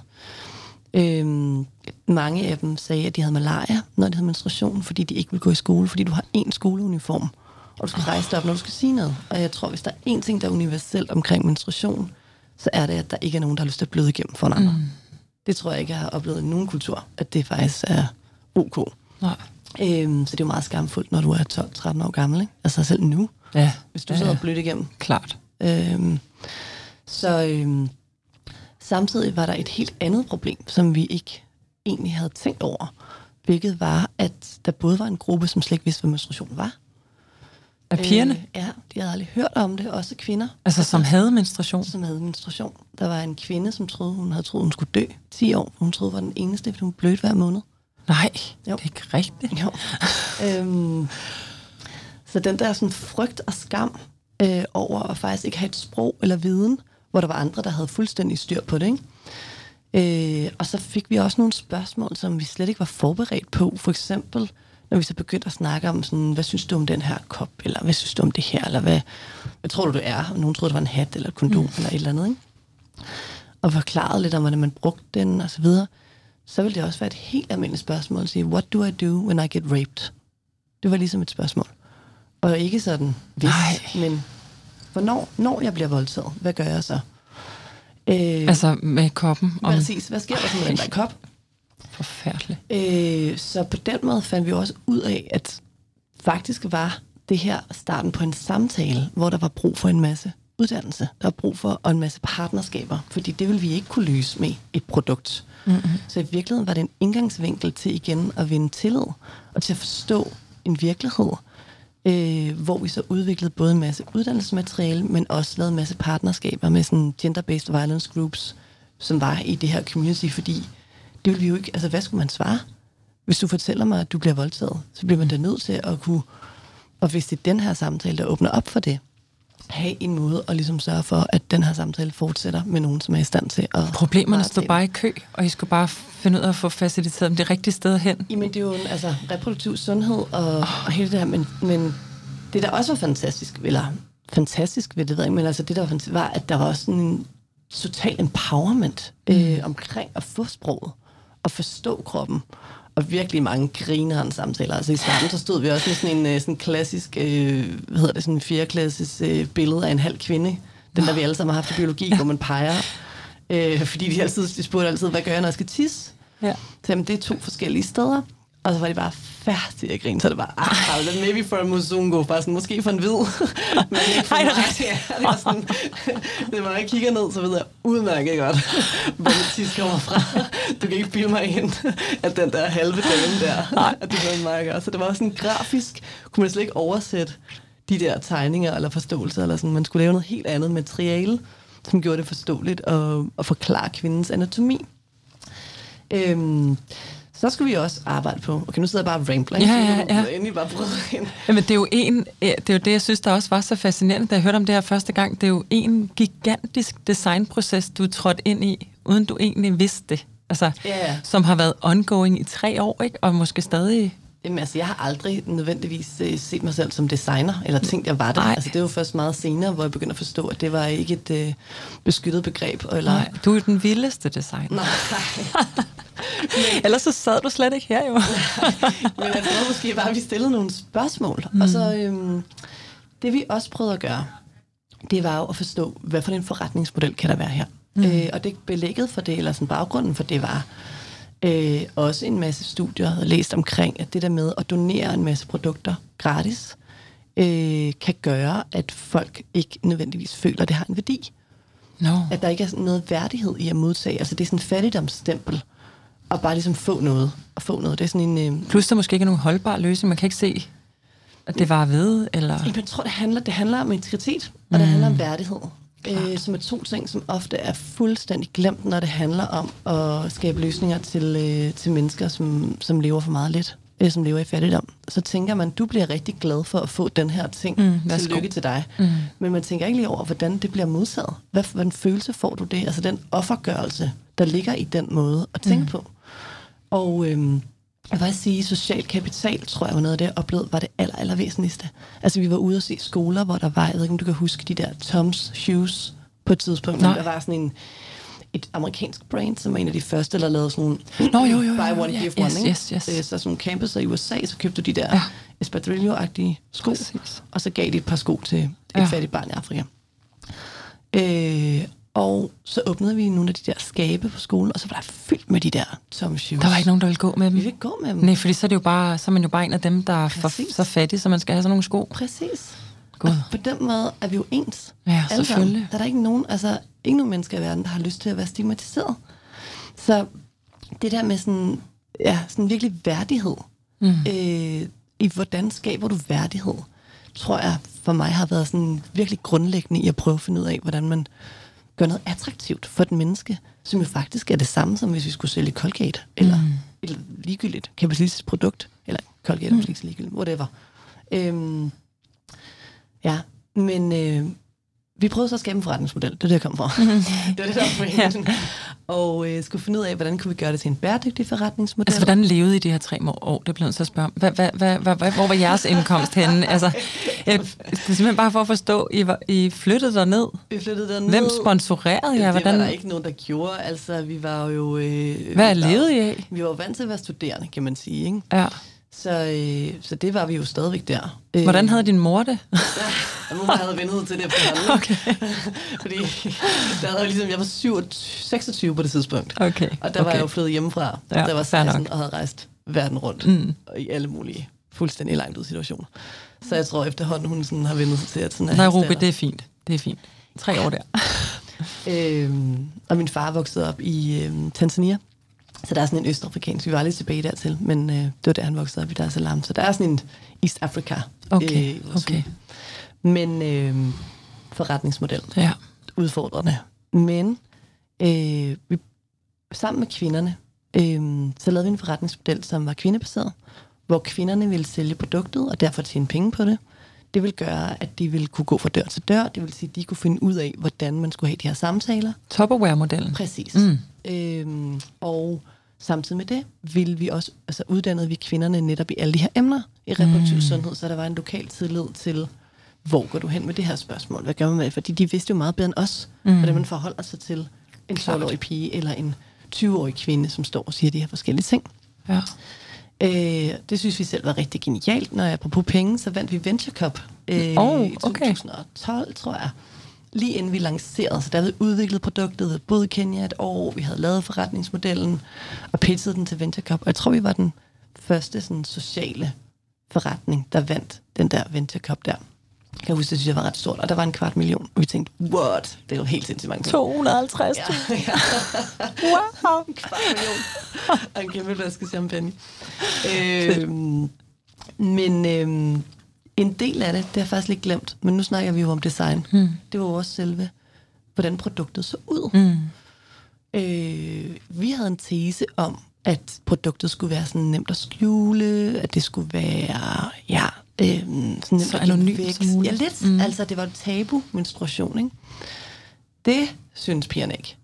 Øhm, mange af dem sagde, at de havde malaria, når de havde menstruation, fordi de ikke ville gå i skole, fordi du har én skoleuniform, og du skal rejse dig op, når du skal sige noget. Og jeg tror, hvis der er én ting, der er universelt omkring menstruation, så er det, at der ikke er nogen, der har lyst til at bløde igennem for en anden. Mm. Det tror jeg ikke, jeg har oplevet i nogen kultur, at det faktisk er ok. Nej. Øhm, så det er jo meget skamfuldt, når du er 12-13 år gammel. Ikke? Altså selv nu, ja. hvis du ja, sidder ja. blødt igennem. Klart. Øhm, så øhm, samtidig var der et helt andet problem, som vi ikke egentlig havde tænkt over. Hvilket var, at der både var en gruppe, som slet ikke vidste, hvad menstruation var. Af pigerne? Øh, ja, de havde aldrig hørt om det, også kvinder. Altså som havde menstruation? Som havde menstruation. Der var en kvinde, som troede, hun havde troet, hun skulle dø 10 år. Hun troede, hun var den eneste, fordi hun blødte hver måned. Nej, jo. det er ikke rigtigt. Jo. øhm, så den der sådan frygt og skam øh, over at faktisk ikke have et sprog eller viden, hvor der var andre, der havde fuldstændig styr på det. Ikke? Øh, og så fik vi også nogle spørgsmål, som vi slet ikke var forberedt på. For eksempel, når vi så begyndte at snakke om, sådan, hvad synes du om den her kop, eller hvad synes du om det her, eller hvad, hvad tror du, du er? Og nogen troede, det var en hat, eller et kondom, mm. eller et eller andet. Ikke? Og forklarede lidt om, hvordan man brugte den, og så videre så vil det også være et helt almindeligt spørgsmål at sige, what do I do when I get raped? Det var ligesom et spørgsmål. Og ikke sådan, hvis, Nej. men hvornår, når jeg bliver voldtaget, hvad gør jeg så? Øh, altså med koppen? Om... Præcis, hvad sker der så med den der kop? Forfærdeligt. Øh, så på den måde fandt vi også ud af, at faktisk var det her starten på en samtale, hvor der var brug for en masse uddannelse. Der var brug for og en masse partnerskaber, fordi det vil vi ikke kunne løse med et produkt. Mm-hmm. Så i virkeligheden var det en indgangsvinkel til igen at vinde tillid, og til at forstå en virkelighed, øh, hvor vi så udviklede både en masse uddannelsesmateriale, men også lavede en masse partnerskaber med sådan gender-based violence groups, som var i det her community, fordi det ville vi jo ikke, altså hvad skulle man svare? Hvis du fortæller mig, at du bliver voldtaget, så bliver man da nødt til at kunne, og hvis det er den her samtale, der åbner op for det, have en måde at ligesom sørge for, at den her samtale fortsætter med nogen, som er i stand til at... Problemerne står bare i kø, og I skulle bare finde ud af at få faciliteret dem det rigtige sted hen. Jamen, det er jo en, altså, reproduktiv sundhed og, oh. og hele det her, men, men det, der også var fantastisk, eller fantastisk ved det, ved jeg, men altså det, der var, fantastisk, var, at der var også sådan en total empowerment mm. øh, omkring at få sproget og forstå kroppen og virkelig mange grinerende samtaler. Altså i starten, så stod vi også med sådan en øh, sådan klassisk, øh, hvad hedder det, sådan en fjerdeklasses øh, billede af en halv kvinde. Den, der vi alle sammen har haft i biologi, hvor man peger. Øh, fordi de, altid, de spurgte altid, hvad gør jeg, når jeg skal tisse? Ja. Så jamen, det er to forskellige steder. Og så var de bare færdige at grine, så det var, ah, maybe for a muzungo, bare sådan, måske for en hvid. Men ikke for Ej, mig. Ja, det var sådan, det var, jeg kigger ned, så ved jeg udmærket godt, hvor mit tis kommer fra. Du kan ikke bilde mig ind, at den der halve dame der, Nej. at det var en meget Så det var sådan grafisk, kunne man slet ikke oversætte de der tegninger eller forståelser, eller sådan, man skulle lave noget helt andet materiale, som gjorde det forståeligt og, og forklare kvindens anatomi. Øhm, så skal vi også arbejde på. Okay, nu sidder jeg bare og rambler. Ja, ja, ja. Endelig bare ind. Jamen, det er jo en, det er jo det, jeg synes, der også var så fascinerende, da jeg hørte om det her første gang. Det er jo en gigantisk designproces, du trådte ind i, uden du egentlig vidste det. altså, Ja. som har været ongoing i tre år, ikke? og måske stadig... Jamen, altså, jeg har aldrig nødvendigvis øh, set mig selv som designer, eller tænkt, jeg var det. Nej. Altså, det var først meget senere, hvor jeg begyndte at forstå, at det var ikke et øh, beskyttet begreb. Eller, Nej, du er den vildeste designer. Nej. Ellers så sad du slet ikke her, jo. Men jeg tror måske bare, at vi stillede nogle spørgsmål. Mm. Og så øhm, det vi også prøvede at gøre, det var jo at forstå, hvad for en forretningsmodel kan der være her. Mm. Øh, og det belægget for det, eller sådan baggrunden for det var øh, også en masse studier, havde læst omkring, at det der med at donere en masse produkter gratis, øh, kan gøre, at folk ikke nødvendigvis føler, at det har en værdi. No. At der ikke er sådan noget værdighed i at modtage. Altså det er sådan en fattigdomsstempel, at bare ligesom få noget. Og få noget. Det er sådan en... Øh, Plus der måske ikke er nogen holdbar løsning. Man kan ikke se, at det var ved, eller... Jeg tror, det handler, det handler om integritet, og det handler om værdighed. Øh, som er to ting, som ofte er fuldstændig glemt, når det handler om at skabe løsninger til, øh, til mennesker, som, som lever for meget lidt, øh, som lever i fattigdom. Så tænker man, du bliver rigtig glad for at få den her ting. Mm, værsgo. Tillykke til dig. Mm. Men man tænker ikke lige over, hvordan det bliver modtaget. Hvad, hvad en følelse får du det? Altså den offergørelse, der ligger i den måde at tænke mm. på. Og øhm, jeg vil faktisk sige, social kapital, tror jeg var noget af det, jeg oplevede, var det aller, aller væsentligste. Altså vi var ude og se skoler, hvor der var, jeg ved ikke om du kan huske, de der Toms Shoes på et tidspunkt. Nej. Der var sådan en, et amerikansk brand, som var en af de første, der lavede sådan nogle Nå, jo, jo, jo, buy one, Ja, give yes, one. ikke? yes, yes. Øh, Så sådan nogle campuser i USA, så købte de der Ja. Espadrillo-agtige sko, Præcis. og så gav de et par sko til et ja. fattigt barn i Afrika. Øh, og så åbnede vi nogle af de der skabe på skolen, og så var der fyldt med de der Tom Shoes. Der var ikke nogen, der ville gå med dem. Vi vil ikke gå med dem. Nej, fordi så er, det jo bare, så er man jo bare en af dem, der er for, så fattig, så man skal have sådan nogle sko. Præcis. God. Og på den måde er vi jo ens. Ja, alle selvfølgelig. sammen. Der er der ikke nogen, altså, ikke nogen mennesker i verden, der har lyst til at være stigmatiseret. Så det der med sådan, ja, sådan virkelig værdighed, mm. øh, i hvordan skaber du værdighed, tror jeg for mig har været sådan virkelig grundlæggende i at prøve at finde ud af, hvordan man gør noget attraktivt for et menneske, som jo faktisk er det samme, som hvis vi skulle sælge Colgate, eller mm. et ligegyldigt kapitalistisk produkt, eller Colgate er måske ikke så ligegyldigt, whatever. Øhm, ja, men øh, vi prøvede så at skabe en forretningsmodel. Det er det, jeg kom fra. det var det, der var pointen. Og øh, skulle finde ud af, hvordan kunne vi gøre det til en bæredygtig forretningsmodel. Altså, hvordan levede I de her tre år? Det jeg til at spørge hvad, hvad, hvad, hvad, hvor var jeres indkomst henne? Altså, jeg, det er simpelthen bare for at forstå, I, var, I flyttede derned. vi flyttede derned. Hvem sponsorerede jer? Ja, det Hvordan, var der ikke nogen, der gjorde. Altså, vi var jo... Øh, hvad levede I af? Vi var vant til at være studerende, kan man sige. Ikke? Ja. Så, øh, så det var vi jo stadigvæk der. Øh, Hvordan havde din mor det? Ja, nu havde jeg ventet til det efterhånden. Okay. Fordi der havde ligesom, jeg var 27, 26 på det tidspunkt. Okay, Og der var okay. jeg jo flyttet hjemmefra. Ja, der var fair 16 nok. og havde rejst verden rundt. Mm. Og i alle mulige fuldstændig langt ud situationer. Så jeg tror efterhånden, hun sådan har vendt sig til, at sådan er Nairobi, hans det er fint. Det er fint. Tre år der. Øhm, og min far voksede op i øhm, Tanzania. Så der er sådan en østafrikansk, vi var lidt tilbage dertil, men øh, det var der, han voksede op i Dar es Salaam. Så der er sådan en East Africa. Okay, vores okay. Men øh, forretningsmodel. Ja. udfordrende. Men øh, vi, sammen med kvinderne, øh, så lavede vi en forretningsmodel, som var kvindebaseret, hvor kvinderne ville sælge produktet og derfor tjene penge på det. Det vil gøre, at de ville kunne gå fra dør til dør. Det vil sige, at de kunne finde ud af, hvordan man skulle have de her samtaler. Tupperware-modellen. Præcis. Mm. Øhm, og samtidig med det ville vi også, altså uddannede vi kvinderne netop i alle de her emner i reproduktiv mm. sundhed, så der var en lokal tillid til, hvor går du hen med det her spørgsmål? Hvad gør man med det? Fordi de vidste jo meget bedre end os, mm. hvordan man forholder sig til en 12-årig pige eller en 20-årig kvinde, som står og siger de her forskellige ting. Ja. Øh, det synes vi selv var rigtig genialt. Når jeg apropos penge, så vandt vi Venture Cup øh, Oh, i okay. 2012, tror jeg. Lige inden vi lancerede, så der havde vi udviklet produktet, i Kenya et år, vi havde lavet forretningsmodellen og pitchet den til Venture Cup. Og jeg tror, vi var den første sådan, sociale forretning, der vandt den der Venture Cup der. Jeg kan huske, det synes jeg var ret stort, og der var en kvart million, og vi tænkte, what? Det er jo helt sindssygt mange penge. 250. Ja, ja. Wow. En kvart million. Og en kæmpe flaske champagne. Øhm, men øhm, en del af det, det har jeg faktisk lidt glemt. Men nu snakker vi jo om design. Mm. Det var jo også selve, hvordan produktet så ud. Mm. Øh, vi havde en tese om, at produktet skulle være sådan nemt at skjule, at det skulle være, ja, øhm, sådan nemt Så anonymt som muligt. Ja, lidt. Mm. Altså, det var et tabu menstruation, ikke? Det synes pigerne ikke.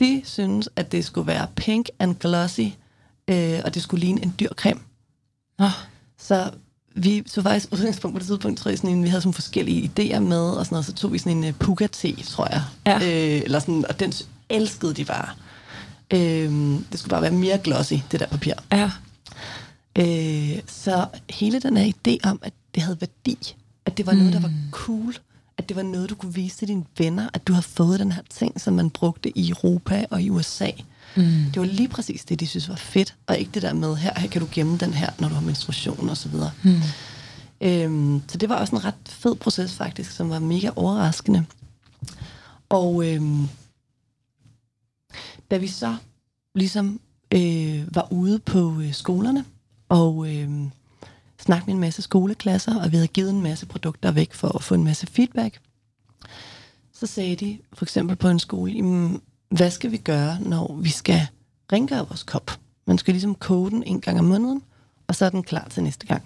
De synes, at det skulle være pink and glossy, øh, og det skulle ligne en dyr creme. Nå. Så vi så faktisk udgangspunkt på det tidspunkt, tror jeg, sådan en, vi havde sådan forskellige idéer med, og sådan noget, så tog vi sådan en uh, puka-te, tror jeg. Ja. Øh, eller sådan, og den elskede de bare. Øh, det skulle bare være mere glossy, det der papir. Ja. Øh, så hele den her idé om, at det havde værdi, at det var noget, der var cool, at det var noget, du kunne vise til dine venner, at du havde fået den her ting, som man brugte i Europa og i USA. Mm. Det var lige præcis det, de synes var fedt, og ikke det der med, her, her kan du gemme den her, når du har menstruation og så videre. Mm. Øhm, så det var også en ret fed proces faktisk, som var mega overraskende. Og øhm, da vi så ligesom øh, var ude på øh, skolerne og øh, snakkede med en masse skoleklasser, og vi havde givet en masse produkter væk for at få en masse feedback, så sagde de for eksempel på en skole, "Jamen, hvad skal vi gøre, når vi skal rengøre vores kop? Man skal ligesom koge den en gang om måneden, og så er den klar til næste gang.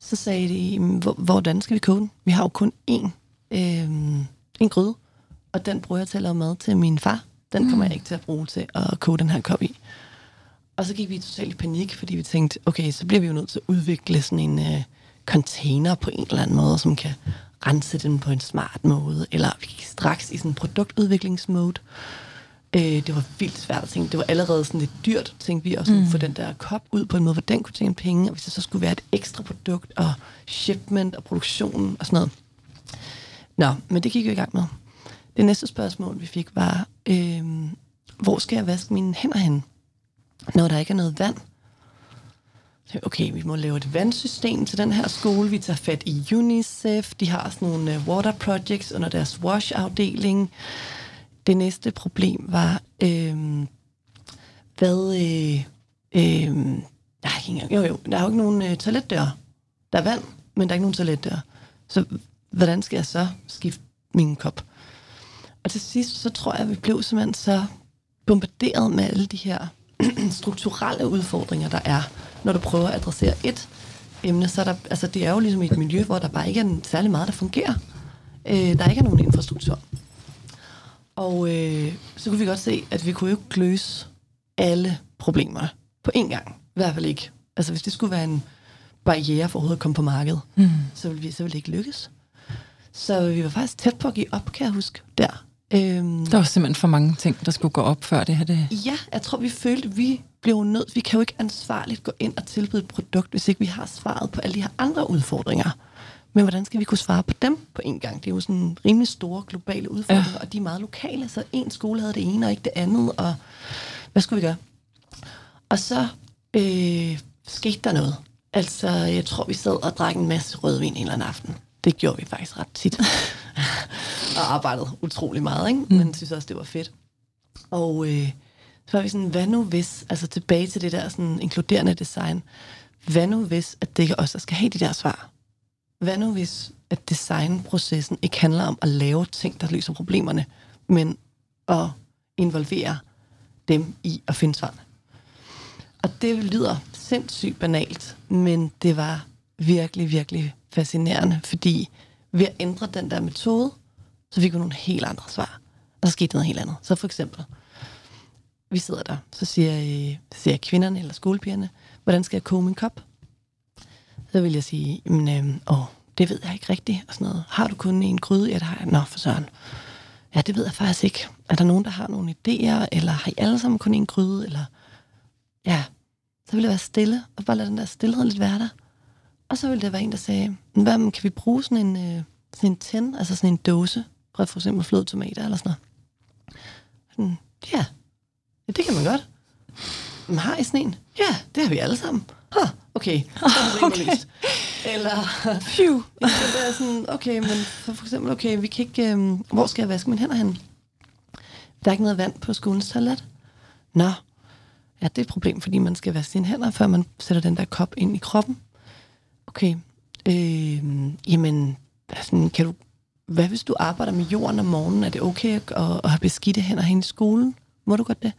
Så sagde de, "Jamen, hvor- hvordan skal vi koge den? Vi har jo kun én, øh, en gryde, og den bruger jeg til at lave mad til min far. Den kommer jeg ikke til at bruge til at koge den her kop i. Og så gik vi totalt i panik, fordi vi tænkte, okay, så bliver vi jo nødt til at udvikle sådan en øh, container på en eller anden måde, som kan rense den på en smart måde, eller vi gik straks i sådan produktudviklingsmode. Øh, det var vildt svært at tænke. Det var allerede sådan lidt dyrt, tænkte vi, at mm. få den der kop ud på en måde, hvor den kunne tjene penge, og hvis det så skulle være et ekstra produkt, og shipment og produktion og sådan noget. Nå, men det gik vi i gang med. Det næste spørgsmål, vi fik, var, øh, hvor skal jeg vaske mine hænder hen, når der ikke er noget vand? Okay, vi må lave et vandsystem til den her skole. Vi tager fat i UNICEF. De har sådan nogle øh, water projects under deres wash-afdeling. Det næste problem var, øh, hvad... Øh, øh, der er ikke engang, jo, jo, der er jo ikke nogen øh, toiletdør. Der er vand, men der er ikke nogen toiletdør. Så hvordan skal jeg så skifte min kop? Og til sidst, så tror jeg, at vi blev simpelthen så bombarderet med alle de her strukturelle udfordringer, der er, når du prøver at adressere et emne. Så er der, altså det er jo ligesom et miljø, hvor der bare ikke er en- særlig meget, der fungerer. Øh, der ikke er nogen infrastruktur. Og øh, så kunne vi godt se, at vi kunne jo ikke løse alle problemer på én gang. I hvert fald ikke. Altså hvis det skulle være en barriere for overhovedet at komme på markedet, mm. så, ville vi, så ville det ikke lykkes. Så vi var faktisk tæt på at give op, kan jeg huske, der. Øhm, Der var simpelthen for mange ting, der skulle gå op før det her. Det... Ja, jeg tror, vi følte, at vi blev nødt. Vi kan jo ikke ansvarligt gå ind og tilbyde et produkt, hvis ikke vi har svaret på alle de her andre udfordringer. Men hvordan skal vi kunne svare på dem på en gang? Det er jo sådan rimelig store globale udfordringer, ja. og de er meget lokale, så en skole havde det ene og ikke det andet, og hvad skulle vi gøre? Og så øh, skete der noget. Altså, jeg tror, vi sad og drak en masse rødvin en eller anden aften. Det gjorde vi faktisk ret tit. og arbejdede utrolig meget, ikke? men jeg synes også, det var fedt. Og øh, så var vi sådan, hvad nu hvis, altså tilbage til det der sådan inkluderende design, hvad nu hvis, at det ikke der skal have de der svar? Hvad nu hvis, at designprocessen ikke handler om at lave ting, der løser problemerne, men at involvere dem i at finde svarene? Og det lyder sindssygt banalt, men det var virkelig, virkelig fascinerende, fordi ved at ændre den der metode, så fik vi nogle helt andre svar. Der skete noget helt andet. Så for eksempel, vi sidder der, så siger, øh, siger kvinderne eller skolepigerne, hvordan skal jeg koge min kop? Så vil jeg sige, men, øh, åh, det ved jeg ikke rigtigt. Og sådan noget. Har du kun en gryde? Ja, det har jeg. Nå, for søren. Ja, det ved jeg faktisk ikke. Er der nogen, der har nogle idéer? Eller har I alle sammen kun en gryde? Eller ja, så ville jeg være stille, og bare lade den der stillhed lidt være der. Og så ville der være en, der sagde, "Men hvad, kan vi bruge sådan en, øh, sådan en tin, altså sådan en dåse, fra for eksempel fløde tomater eller sådan noget? Sådan, ja, ja, det kan man godt. Men har I sådan en? Ja, det har vi alle sammen. Huh, okay, så er problemet Okay. Eller, Phew. det er sådan, okay, men for, for eksempel, okay, vi kan ikke, øhm, hvor skal jeg vaske mine hænder hen? Der er ikke noget vand på skolens toilet. Nå, ja, det er et problem, fordi man skal vaske sine hænder, før man sætter den der kop ind i kroppen. Okay, øh, jamen, sådan, kan du, hvad hvis du arbejder med jorden om morgenen? Er det okay at, at, at have beskidte hænder hen i skolen? Må du godt det?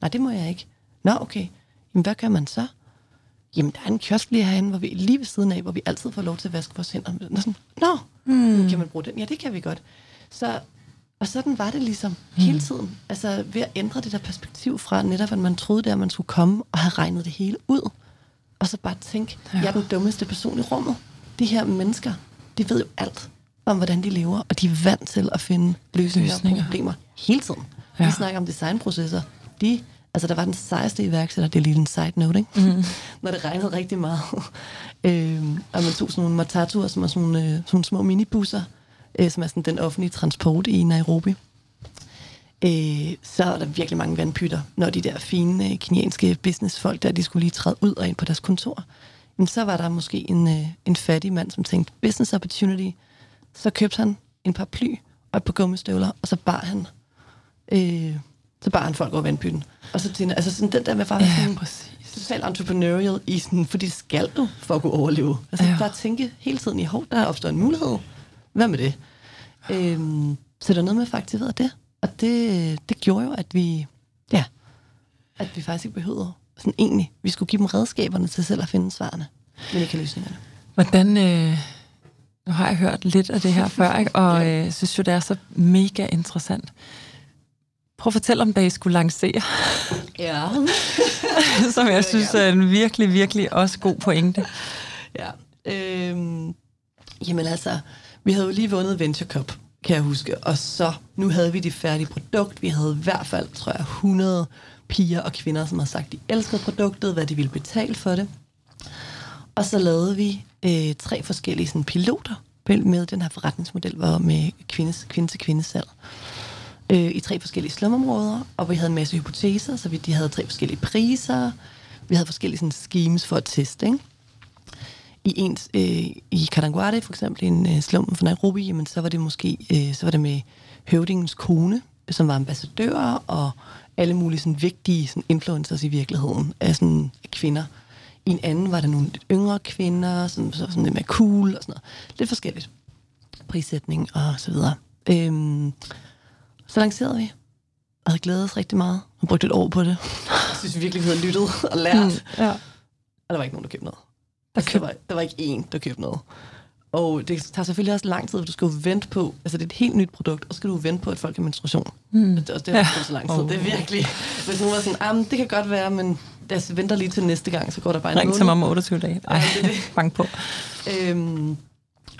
Nej, det må jeg ikke. Nå, okay. Jamen, hvad gør man så? Jamen, der er en kiosk lige herinde, hvor vi lige ved siden af, hvor vi altid får lov til at vaske vores hænder. Og sådan, Nå, mm. kan man bruge den? Ja, det kan vi godt. Så Og sådan var det ligesom mm. hele tiden. Altså ved at ændre det der perspektiv fra netop, at man troede der, at man skulle komme og have regnet det hele ud. Og så bare tænke, ja. jeg er den dummeste person i rummet. De her mennesker, de ved jo alt om, hvordan de lever, og de er vant til at finde løsninger, løsninger. og problemer hele tiden. Ja. Vi snakker om designprocesser. De, altså der var den sejeste iværksætter, det er lige en side note, ikke? Mm. Når det regnede rigtig meget. øhm, og man tog sådan nogle matatuer, som er sådan nogle, øh, sådan nogle små minibusser, øh, som er sådan den offentlige transport i Nairobi. Øh, så er der virkelig mange vandpytter, når de der fine øh, kenianske businessfolk, der de skulle lige træde ud og ind på deres kontor. Men så var der måske en, øh, en fattig mand, som tænkte, business opportunity. Så købte han en par ply og et par gummistøvler, og så bar han øh, så bar han folk over vandpytten. Og så tænkte altså sådan den der med bare ja, sådan, entrepreneurial i sådan, for det skal du for at kunne overleve. Altså ja. bare tænke hele tiden i, hov, der opstår en mulighed. Hvad med det? Øhm, så der er noget med faktisk ved det. Og det, det gjorde jo, at vi, ja, at vi faktisk ikke behøvede sådan egentlig, vi skulle give dem redskaberne til selv at finde svarene, men ikke løsningerne. Hvordan, øh, nu har jeg hørt lidt af det her før, ikke? og ja. øh, synes jo, det er så mega interessant. Prøv at fortælle om, da I skulle lancere. Ja. Som jeg synes er en virkelig, virkelig også god pointe. Ja. Øhm, jamen altså, vi havde jo lige vundet Venture Cup, kan jeg huske. Og så, nu havde vi det færdige produkt. Vi havde i hvert fald, tror jeg, 100 piger og kvinder, som havde sagt, de elskede produktet, hvad de ville betale for det. Og så lavede vi øh, tre forskellige sådan, piloter med den her forretningsmodel, var med kvindes, kvinde til kvindesalg øh, i tre forskellige slumområder, og vi havde en masse hypoteser, så vi, de havde tre forskellige priser, vi havde forskellige sådan, schemes for at teste, ikke? I, en, øh, I Karanguare, for eksempel, en øh, slum for Nairobi, jamen, så var det måske øh, så var det med høvdingens kone, som var ambassadør, og alle mulige sådan, vigtige sådan, influencers i virkeligheden af sådan, kvinder. I en anden var der nogle lidt yngre kvinder, som så sådan lidt mere cool og sådan noget. Lidt forskelligt. Prissætning og så videre. Øhm, så lancerede vi, og havde glædet os rigtig meget, og brugt et år på det. Jeg synes virkelig, vi havde lyttet og lært. Mm, ja. Og der var ikke nogen, der købte noget. Der, køb... der, var, der var ikke én, der købte noget. Og det tager selvfølgelig også lang tid, for du skal jo vente på, altså det er et helt nyt produkt, og så skal du vente på, at folk har menstruation. Mm. Det er også det, ja. så lang tid. Oh. Det er virkelig, hvis nu var sådan, ah, det kan godt være, men jeg venter lige til næste gang, så går der bare en Ring til mig om 28 dage. Ej, ja, det, det. bank på. Øhm,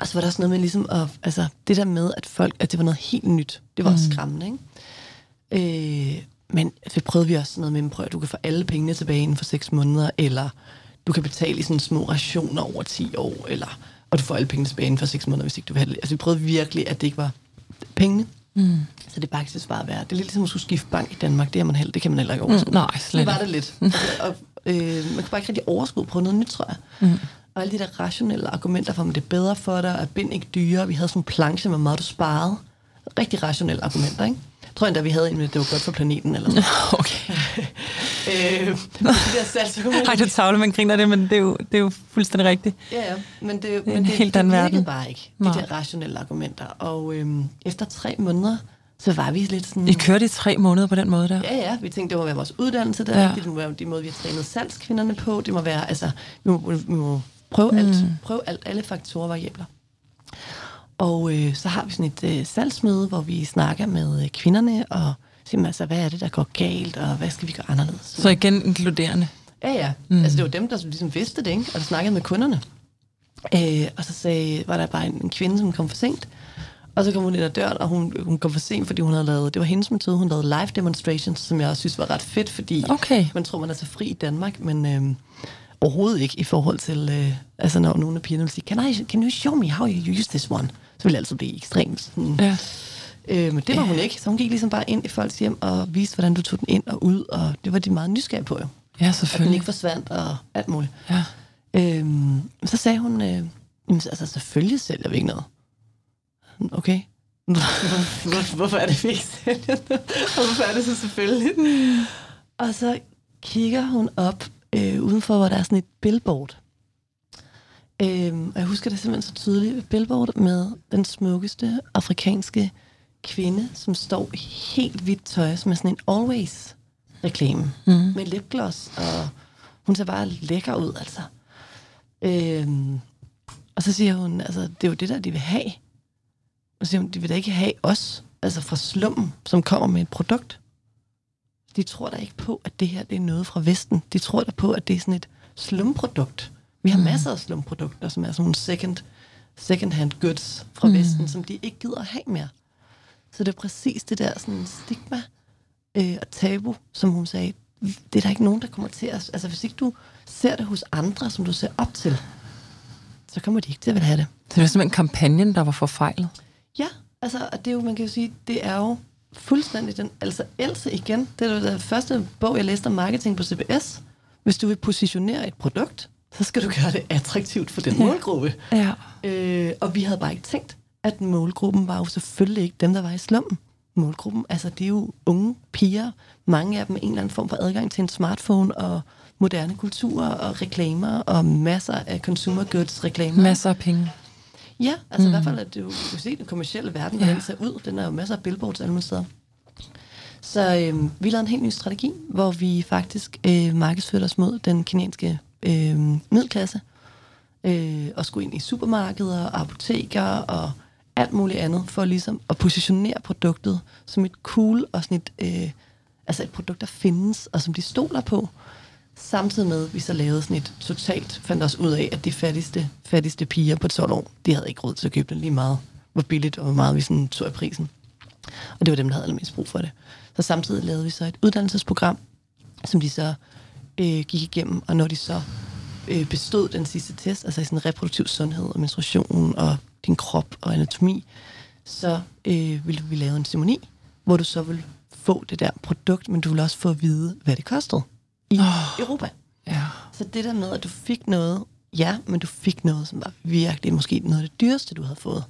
og så var der også noget med ligesom, at, altså det der med, at folk, at det var noget helt nyt. Det var mm. også skræmmende, ikke? Øh, men så prøvede vi også noget med, at du kan få alle pengene tilbage inden for 6 måneder, eller du kan betale i sådan små rationer over 10 år, eller, og du får alle pengene tilbage inden for 6 måneder, hvis ikke du vil have det. Altså vi prøvede virkelig, at det ikke var pengene. Mm. Så det bare ikke bare være. Det er lidt ligesom at skulle skifte bank i Danmark. Det, er man heller, det kan man heller ikke overskue. Mm, nej, slet Det var det lidt. Altså, og, øh, man kan bare ikke rigtig overskue på noget nyt, tror jeg. Mm og alle de der rationelle argumenter for, at det er bedre for dig, at bind ikke dyre. Vi havde sådan en planche med meget, du sparede. Rigtig rationelle argumenter, ikke? Jeg tror endda, vi havde en med, det var godt for planeten, eller noget. Okay. øh, de der salg, Ej, det tavle, man griner det, men det er jo, det er jo fuldstændig rigtigt. Ja, ja. Men det, det men en det, helt det, det verden. bare ikke, de Nej. der rationelle argumenter. Og øhm, efter tre måneder, så var vi lidt sådan... I kørte i tre måneder på den måde der? Ja, ja. Vi tænkte, det må være vores uddannelse der. Ja. Det må være de måde, vi har trænet salgskvinderne på. Det må være, altså, vi må, vi må Prøv alt. Mm. Prøv alt. Alle faktorer og variabler. Og øh, så har vi sådan et øh, salgsmøde, hvor vi snakker med øh, kvinderne og siger, altså, hvad er det, der går galt, og hvad skal vi gøre anderledes? Så igen inkluderende? Ja, ja. Mm. Altså, det var dem, der ligesom vidste det, ikke? og der snakkede med kunderne. Øh, og så sagde, var der bare en, en kvinde, som kom for sent, og så kom hun ind ad døren, og hun, hun kom for sent, fordi hun havde lavet, det var hendes metode, hun lavede live demonstrations, som jeg synes var ret fedt, fordi okay. man tror, man er så fri i Danmark, men øh, overhovedet ikke i forhold til, øh, altså når nogle af pigerne vil sige, can, I, can you show me how you use this one? Så vil det altid blive ekstremt sådan. Ja. Øh, men det var hun ikke, så hun gik ligesom bare ind i folks hjem og viste, hvordan du tog den ind og ud, og det var de meget nysgerrige på jo. Ja, selvfølgelig. At den ikke forsvandt og alt muligt. Ja. Øhm, så sagde hun, øh, altså selvfølgelig sælger vi ikke noget. Okay. Hvor, hvorfor er det, vi ikke sælger noget? Og hvorfor er det så selvfølgelig? Og så kigger hun op øh, udenfor, hvor der er sådan et billboard. Øh, og jeg husker det simpelthen så tydeligt. Billboard med den smukkeste afrikanske kvinde, som står i helt hvidt tøj, som er sådan en always-reklame. Mm. Med lipgloss, og hun ser bare lækker ud, altså. Øh, og så siger hun, altså, det er jo det der, de vil have. Og så siger hun, de vil da ikke have os. altså fra slummen, som kommer med et produkt. De tror da ikke på, at det her det er noget fra Vesten. De tror da på, at det er sådan et slumprodukt. Vi har mm. masser af slumprodukter, som er sådan nogle second, second-hand goods fra mm. Vesten, som de ikke gider at have mere. Så det er præcis det der sådan stigma øh, og tabu, som hun sagde, det er der ikke nogen, der kommer til at... Altså hvis ikke du ser det hos andre, som du ser op til, så kommer de ikke til at vil have det. Så det var simpelthen kampagnen, der var forfejlet? Ja, altså og det er jo, man kan jo sige, det er jo fuldstændig den... Altså Else igen, det er den første bog, jeg læste om marketing på CBS. Hvis du vil positionere et produkt, så skal du gøre det attraktivt for den målgruppe. Ja. Øh, og vi havde bare ikke tænkt, at målgruppen var jo selvfølgelig ikke dem, der var i slummen. Målgruppen, altså det er jo unge piger, mange af dem en eller anden form for adgang til en smartphone og moderne kultur og reklamer og masser af consumer goods reklamer. Masser af penge. Ja, altså mm. i hvert fald, at du, du kan se den kommercielle verden, hvordan den ser ud. Den er jo masser af billboards alle steder. Så øh, vi lavede en helt ny strategi, hvor vi faktisk øh, markedsførte os mod den kinesiske øh, middelklasse, øh, og skulle ind i supermarkeder, apoteker og alt muligt andet, for ligesom at positionere produktet som et cool og sådan et, øh, altså et produkt, der findes, og som de stoler på. Samtidig med, at vi så lavede sådan et totalt, fandt os ud af, at de fattigste, fattigste piger på 12 år, de havde ikke råd til at købe den lige meget, hvor billigt og hvor meget vi sådan tog af prisen. Og det var dem, der havde allermest brug for det. Så samtidig lavede vi så et uddannelsesprogram, som de så øh, gik igennem, og når de så øh, bestod den sidste test, altså i sådan reproduktiv sundhed og menstruation og din krop og anatomi, så øh, ville vi lave en ceremoni, hvor du så vil få det der produkt, men du vil også få at vide, hvad det kostede i oh, Europa. Ja. Så det der med, at du fik noget, ja, men du fik noget, som var virkelig måske noget af det dyreste, du havde fået.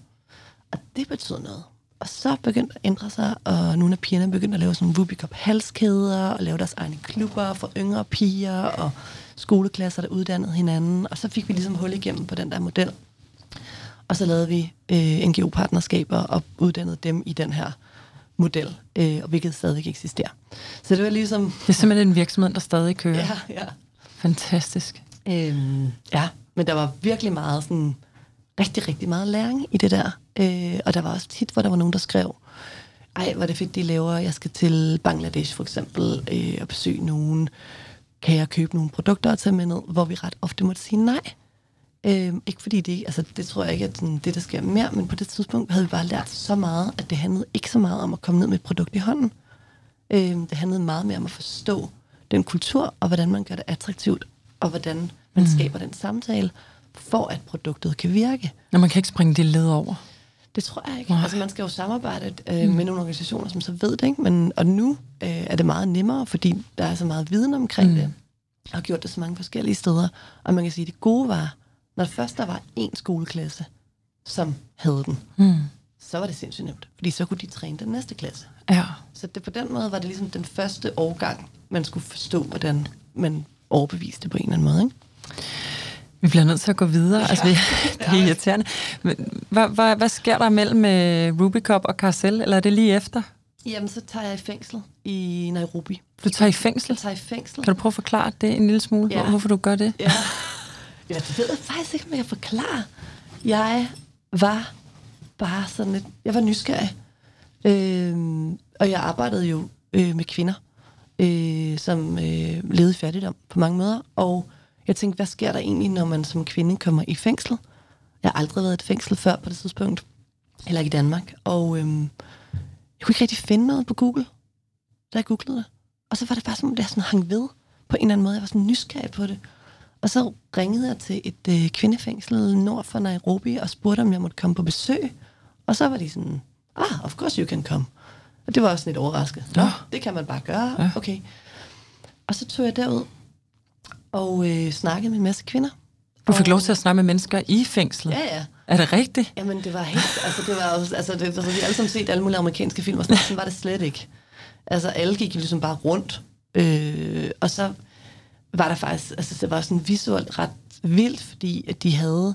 Og det betød noget. Og så begyndte at ændre sig, og nogle af pigerne begyndte at lave sådan nogle Cup halskæder, og lave deres egne klubber for yngre piger, og skoleklasser, der uddannede hinanden. Og så fik vi ligesom hul igennem på den der model. Og så lavede vi øh, NGO-partnerskaber og uddannede dem i den her model, øh, og hvilket stadig eksisterer. Så det var ligesom... Det er simpelthen en virksomhed, der stadig kører. Ja, ja. Fantastisk. Øhm, ja, men der var virkelig meget sådan, rigtig, rigtig meget læring i det der. Øh, og der var også tit, hvor der var nogen, der skrev, ej, hvor er det fedt, de laver, jeg skal til Bangladesh for eksempel, øh, og besøge nogen, kan jeg købe nogle produkter og tage med ned, hvor vi ret ofte måtte sige nej. Øh, ikke fordi det, altså det tror jeg ikke, at sådan, det der sker mere, men på det tidspunkt havde vi bare lært så meget, at det handlede ikke så meget om at komme ned med et produkt i hånden. Øh, det handlede meget mere om at forstå den kultur, og hvordan man gør det attraktivt, og hvordan man mm. skaber den samtale, for at produktet kan virke. Når man kan ikke springe det led over. Det tror jeg ikke. Nej. Altså man skal jo samarbejde øh, mm. med nogle organisationer, som så ved det, ikke? Men, og nu øh, er det meget nemmere, fordi der er så meget viden omkring mm. det, og har gjort det så mange forskellige steder. Og man kan sige, at det gode var, når først der var én skoleklasse, som havde den, mm. så var det sindssygt nemt. Fordi så kunne de træne den næste klasse. Ja. Så det, på den måde var det ligesom den første årgang, man skulle forstå, hvordan man overbeviste på en eller anden måde. Ikke? Vi bliver nødt til at gå videre. Ja. Altså, vi, det er irriterende. Hvad, hvad, hvad sker der mellem uh, Rubicop og Carcel, eller er det lige efter? Jamen, så tager jeg i fængsel i Nairobi. Du tager i fængsel? Jeg tager i fængsel. Kan du prøve at forklare det en lille smule, ja. hvorfor du gør det? Ja. ja, det ved jeg faktisk ikke, om jeg kan forklare. Jeg var bare sådan lidt... Jeg var nysgerrig. Øhm, og jeg arbejdede jo øh, med kvinder, øh, som øh, levede i fattigdom på mange måder. Og jeg tænkte, hvad sker der egentlig, når man som kvinde kommer i fængsel? Jeg har aldrig været i et fængsel før på det tidspunkt. Heller ikke i Danmark. Og øhm, jeg kunne ikke rigtig finde noget på Google, da jeg googlede det. Og så var det bare som om, det sådan hang ved på en eller anden måde. Jeg var sådan nysgerrig på det. Og så ringede jeg til et øh, kvindefængsel nord for Nairobi og spurgte, om jeg måtte komme på besøg. Og så var de sådan, ah, of course you can come. Og det var også lidt overrasket. Nå, det kan man bare gøre. Ja. Okay. Og så tog jeg derud og øh, snakkede med en masse kvinder. Du fik lov til at snakke med mennesker i fængslet? Ja, ja. Er det rigtigt? Jamen, det var helt... Altså, det var jo... Altså, det, altså, vi har alle sammen set alle mulige amerikanske film, og sådan, sådan var det slet ikke. Altså, alle gik ligesom bare rundt. Øh, og så var der faktisk... Altså, det var sådan visuelt ret vildt, fordi at de havde...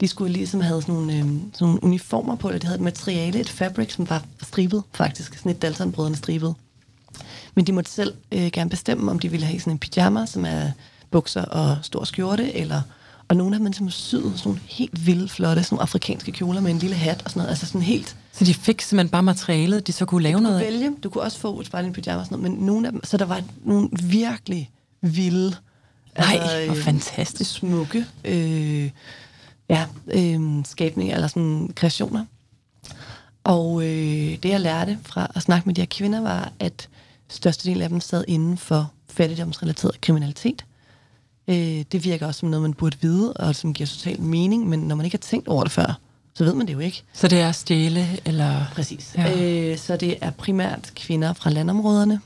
De skulle ligesom have sådan nogle, øh, sådan nogle uniformer på, eller de havde et materiale, et fabric, som var stribet, faktisk. Sådan et Dalton-brødrene stribet. Men de måtte selv øh, gerne bestemme, om de ville have sådan en pyjama, som er bukser og stor skjorte, eller og nogle af dem som syet sådan nogle helt vilde, flotte, sådan nogle afrikanske kjoler med en lille hat og sådan noget. Altså sådan helt Så de fik simpelthen bare materialet, de så kunne lave du noget kunne vælge, du kunne også få et spejling pyjama og sådan noget, men nogle af dem, så der var nogle virkelig vilde, Nej, hvor øh, fantastisk. smukke øh, ja, øh, skabninger, eller sådan kreationer. Og øh, det, jeg lærte fra at snakke med de her kvinder, var, at størstedelen af dem sad inden for fattigdomsrelateret kriminalitet. Øh, det virker også som noget, man burde vide, og som giver total mening, men når man ikke har tænkt over det før, så ved man det jo ikke. Så det er at stjæle, eller... Præcis. Ja. Øh, så det er primært kvinder fra landområderne.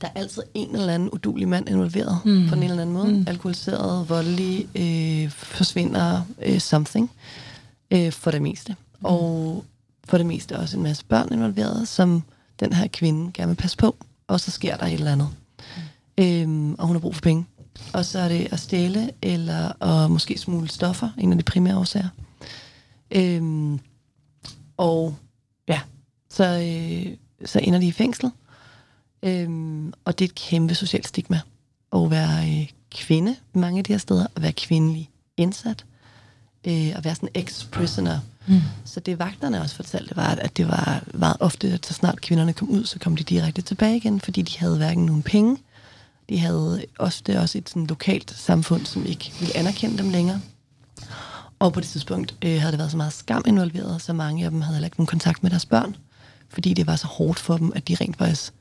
Der er altid en eller anden udulig mand involveret mm. på en eller anden måde. Mm. Alkoholiseret, voldelig, øh, forsvinder øh, something øh, for det meste. Mm. Og for det meste også en masse børn involveret, som den her kvinde gerne vil passe på. Og så sker der et eller andet. Mm. Øhm, og hun har brug for penge. Og så er det at stjæle, eller at måske smule stoffer, en af de primære årsager. Øhm, og ja, så, øh, så ender de i fængsel. Øhm, og det er et kæmpe socialt stigma at være øh, kvinde mange af de her steder, at være kvindelig indsat, øh, at være sådan ex-prisoner. Mm. Så det vagterne også fortalte, var, at det var meget ofte, at så snart kvinderne kom ud, så kom de direkte tilbage igen, fordi de havde hverken nogen penge, de havde ofte også et sådan lokalt samfund, som ikke ville anerkende dem længere. Og på det tidspunkt øh, havde det været så meget skam involveret, så mange af dem havde heller ikke nogen kontakt med deres børn, fordi det var så hårdt for dem, at de rent faktisk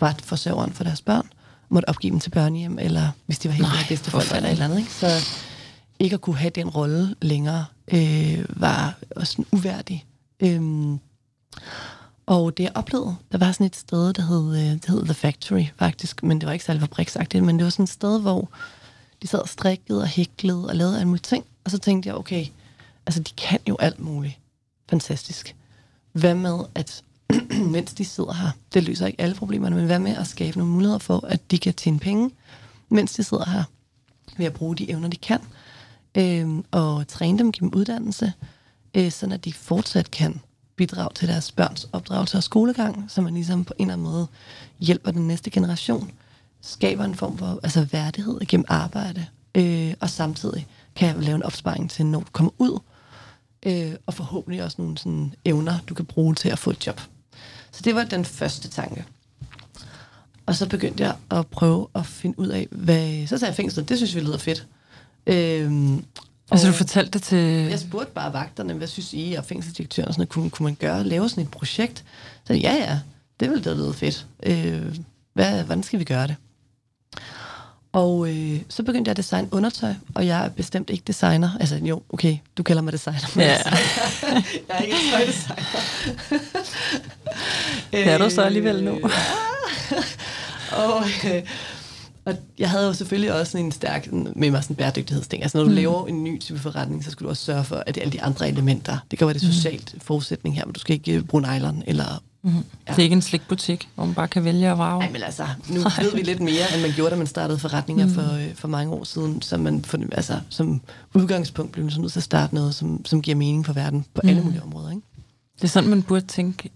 var forsørgeren for deres børn, måtte opgive dem til børnehjem, eller hvis de var helt Nej, bedsteforældre for eller et eller andet. Ikke? Så ikke at kunne have den rolle længere, øh, var også sådan uværdig. Øhm, og det jeg oplevede, der var sådan et sted, der hed, øh, det hed The Factory faktisk, men det var ikke særlig fabriksagtigt, men det var sådan et sted, hvor de sad og strikkede og hæklede og lavede alle mulige ting. Og så tænkte jeg, okay, altså de kan jo alt muligt. Fantastisk. Hvad med, at mens de sidder her, det løser ikke alle problemerne, men hvad med at skabe nogle muligheder for, at de kan tjene penge, mens de sidder her, ved at bruge de evner, de kan, øh, og træne dem, gennem uddannelse, øh, sådan at de fortsat kan bidrag til deres børns opdragelse og skolegang, så man ligesom på en eller anden måde hjælper den næste generation, skaber en form for altså værdighed gennem arbejde, øh, og samtidig kan jeg lave en opsparing til, når du kommer ud, øh, og forhåbentlig også nogle sådan, evner, du kan bruge til at få et job. Så det var den første tanke. Og så begyndte jeg at prøve at finde ud af, hvad... Så sagde jeg fængslet, det synes vi lyder fedt. Øhm, Altså, du fortalte det til... Jeg spurgte bare vagterne, hvad synes I, og fængselsdirektøren og sådan noget, kunne, kunne man gøre, lave sådan et projekt? Så ja, ja, det ville da lyde fedt. Øh, hvad, hvordan skal vi gøre det? Og øh, så begyndte jeg at designe undertøj, og jeg er bestemt ikke designer. Altså jo, okay, du kalder mig designer. Men Ja. jeg er ikke en tøjdesigner. Det er du så alligevel nu. og, øh, og jeg havde jo selvfølgelig også sådan en stærk med mig sådan bæredygtighedsting. Altså når du mm. laver en ny type forretning, så skal du også sørge for, at alle de andre elementer, det kan være det socialt forudsætning her, men du skal ikke øh, bruge nylon eller... Mm. Ja. Det er ikke en slikbutik, hvor man bare kan vælge at vrage. Nej, men altså, nu ved vi lidt mere, end man gjorde, da man startede forretninger mm. for, øh, for mange år siden, så man for, altså, som udgangspunkt bliver man nødt til at starte noget, som, som giver mening for verden på alle Mm. mulige områder, ikke? Det er sådan, man burde tænke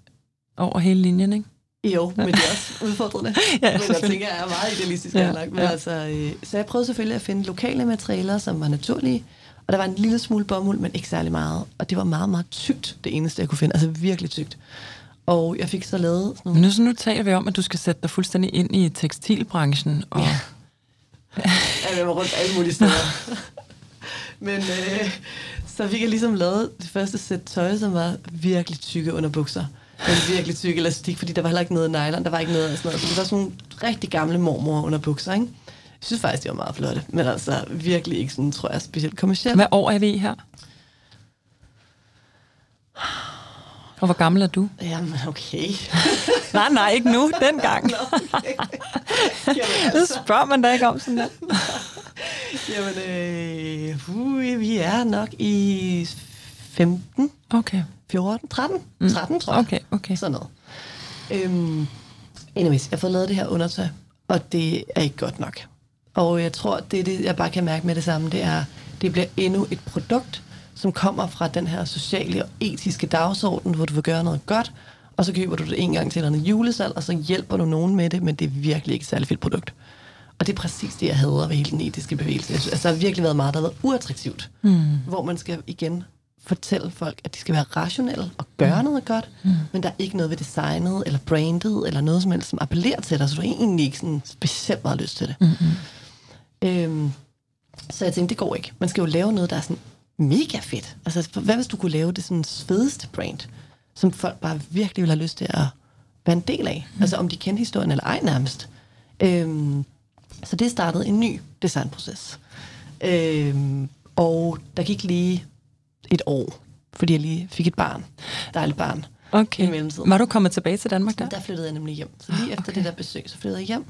over hele linjen, ikke? Jo, men det er også udfordrende. Ja, men jeg tænker, jeg er meget idealistisk Ja, lagt. Men ja. altså, øh, så jeg prøvede selvfølgelig at finde lokale materialer, som var naturlige. Og der var en lille smule bomuld, men ikke særlig meget. Og det var meget, meget tykt, det eneste, jeg kunne finde. Altså virkelig tykt. Og jeg fik så lavet sådan Men nogle... nu, så nu taler vi om, at du skal sætte dig fuldstændig ind i tekstilbranchen. Og, Ja. Jeg var rundt alle mulige steder. men øh, så fik jeg ligesom lavet det første sæt tøj, som var virkelig tykke underbukser. Men virkelig tyk elastik, fordi der var heller ikke noget nylon, der var ikke noget af sådan noget. Så det var sådan nogle rigtig gamle mormor underbukser, ikke? Jeg synes faktisk, de var meget flotte, men altså virkelig ikke sådan, tror jeg, specielt kommercielt. Hvad år er vi her? Og hvor gammel er du? Jamen, okay. Nej, nej, ikke nu. Dengang. Jamen, Det spørger man da ikke om sådan der. Jamen, øh, uh, vi er nok i 15, Okay. 14, 13? 13, tror jeg. Okay, okay. Sådan noget. Øhm, anyways, jeg har fået lavet det her undertøj, og det er ikke godt nok. Og jeg tror, det det, jeg bare kan mærke med det samme, det er, det bliver endnu et produkt, som kommer fra den her sociale og etiske dagsorden, hvor du vil gøre noget godt, og så køber du det en gang til en julesalg, og så hjælper du nogen med det, men det er virkelig ikke et særlig fedt produkt. Og det er præcis det, jeg hader ved hele den etiske bevægelse. Altså, der har virkelig været meget, der har været uattraktivt. Mm. Hvor man skal igen fortælle folk, at de skal være rationelle og gøre mm. noget godt, mm. men der er ikke noget ved designet, eller brandet, eller noget som helst, som appellerer til dig, så du egentlig ikke sådan specielt meget lyst til det. Mm-hmm. Øhm, så jeg tænkte, det går ikke. Man skal jo lave noget, der er sådan mega fedt. Altså, hvad hvis du kunne lave det sådan fedeste brand, som folk bare virkelig vil have lyst til at være en del af? Mm. Altså, om de kender historien eller ej nærmest. Øhm, så det startede en ny designproces. Øhm, og der gik lige et år, fordi jeg lige fik et barn. Dejligt barn. Okay. Var du kommet tilbage til Danmark der? Der flyttede jeg nemlig hjem. Så lige okay. efter det der besøg, så flyttede jeg hjem.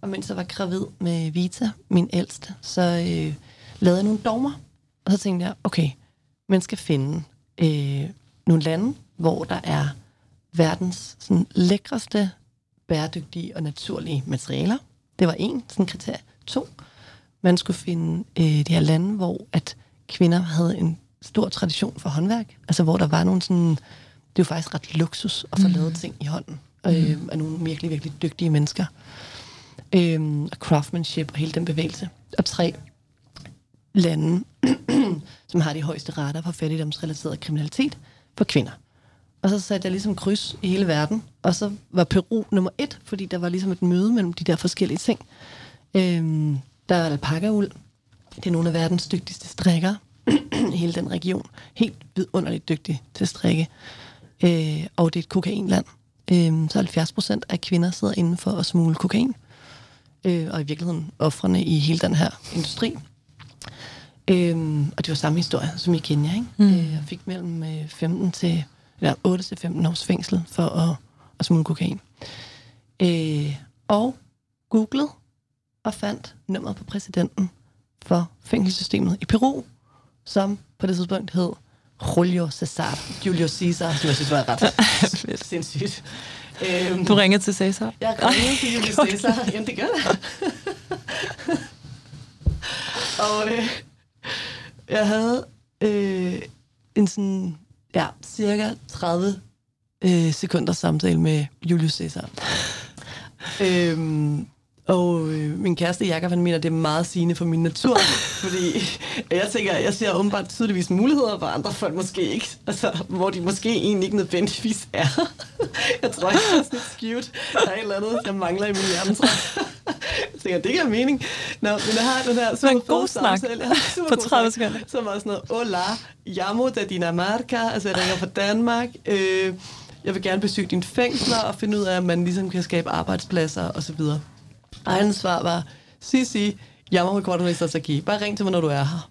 Og mens jeg var gravid med Vita, min ældste, så øh, lavede jeg nogle dogmer. Og så tænkte jeg, okay, man skal finde øh, nogle lande, hvor der er verdens sådan, lækreste, bæredygtige og naturlige materialer. Det var en sådan kriterie. To, man skulle finde øh, de her lande, hvor at kvinder havde en stor tradition for håndværk. Altså hvor der var nogle sådan... Det er jo faktisk ret luksus at få mm. lavet ting i hånden. Øh, af nogle virkelig, virkelig dygtige mennesker. Øh, og craftsmanship og hele den bevægelse. Og tre, lande, som har de højeste rater for fattigdomsrelateret kriminalitet for kvinder. Og så satte jeg ligesom kryds i hele verden, og så var Peru nummer et, fordi der var ligesom et møde mellem de der forskellige ting. Øhm, der er alpaka-uld. Det er nogle af verdens dygtigste strikker hele den region. Helt vidunderligt dygtig til at strikke. Øh, og det er et kokainland. Øh, så 70 procent af kvinder sidder inden for at smule kokain. Øh, og i virkeligheden offrene i hele den her industri. Øh, og det var samme historie som i Kenya. Ikke? Mm. Øh, jeg fik mellem 15 øh, til, ja, 8 til 15 års fængsel for at, at smule kokain. Øh, og googlede og fandt nummeret på præsidenten for fængselssystemet i Peru, som på det tidspunkt hed Julio Cesar. Julio Cesar, som jeg synes var ret sindssygt. Øhm, du ringede til Cesar? Jeg ringede til Julio Cesar. Jamen, det gør jeg. og øh, jeg havde øh, en sådan, ja, cirka 30 øh, sekunder samtale med Julius Cæsar. øhm, og øh, min kæreste Jakob, han mener, det er meget sigende for min natur. fordi jeg tænker, jeg ser åbenbart tydeligvis muligheder, hvor andre folk måske ikke, altså, hvor de måske egentlig ikke nødvendigvis er. jeg tror ikke, det er sådan skewed. Der er et eller andet, jeg mangler i min hjerne, jeg. tænker, det giver mening. Nå, men jeg har den her super en god snak på 30 sekunder. Som var sådan noget, hola, llamo de Dinamarca, altså jeg ringer fra Danmark. Øh, jeg vil gerne besøge dine fængsler og finde ud af, at man ligesom kan skabe arbejdspladser osv. Hans svar var, Sisi, jeg må kortet med Sasaki. Bare ring til mig, når du er her.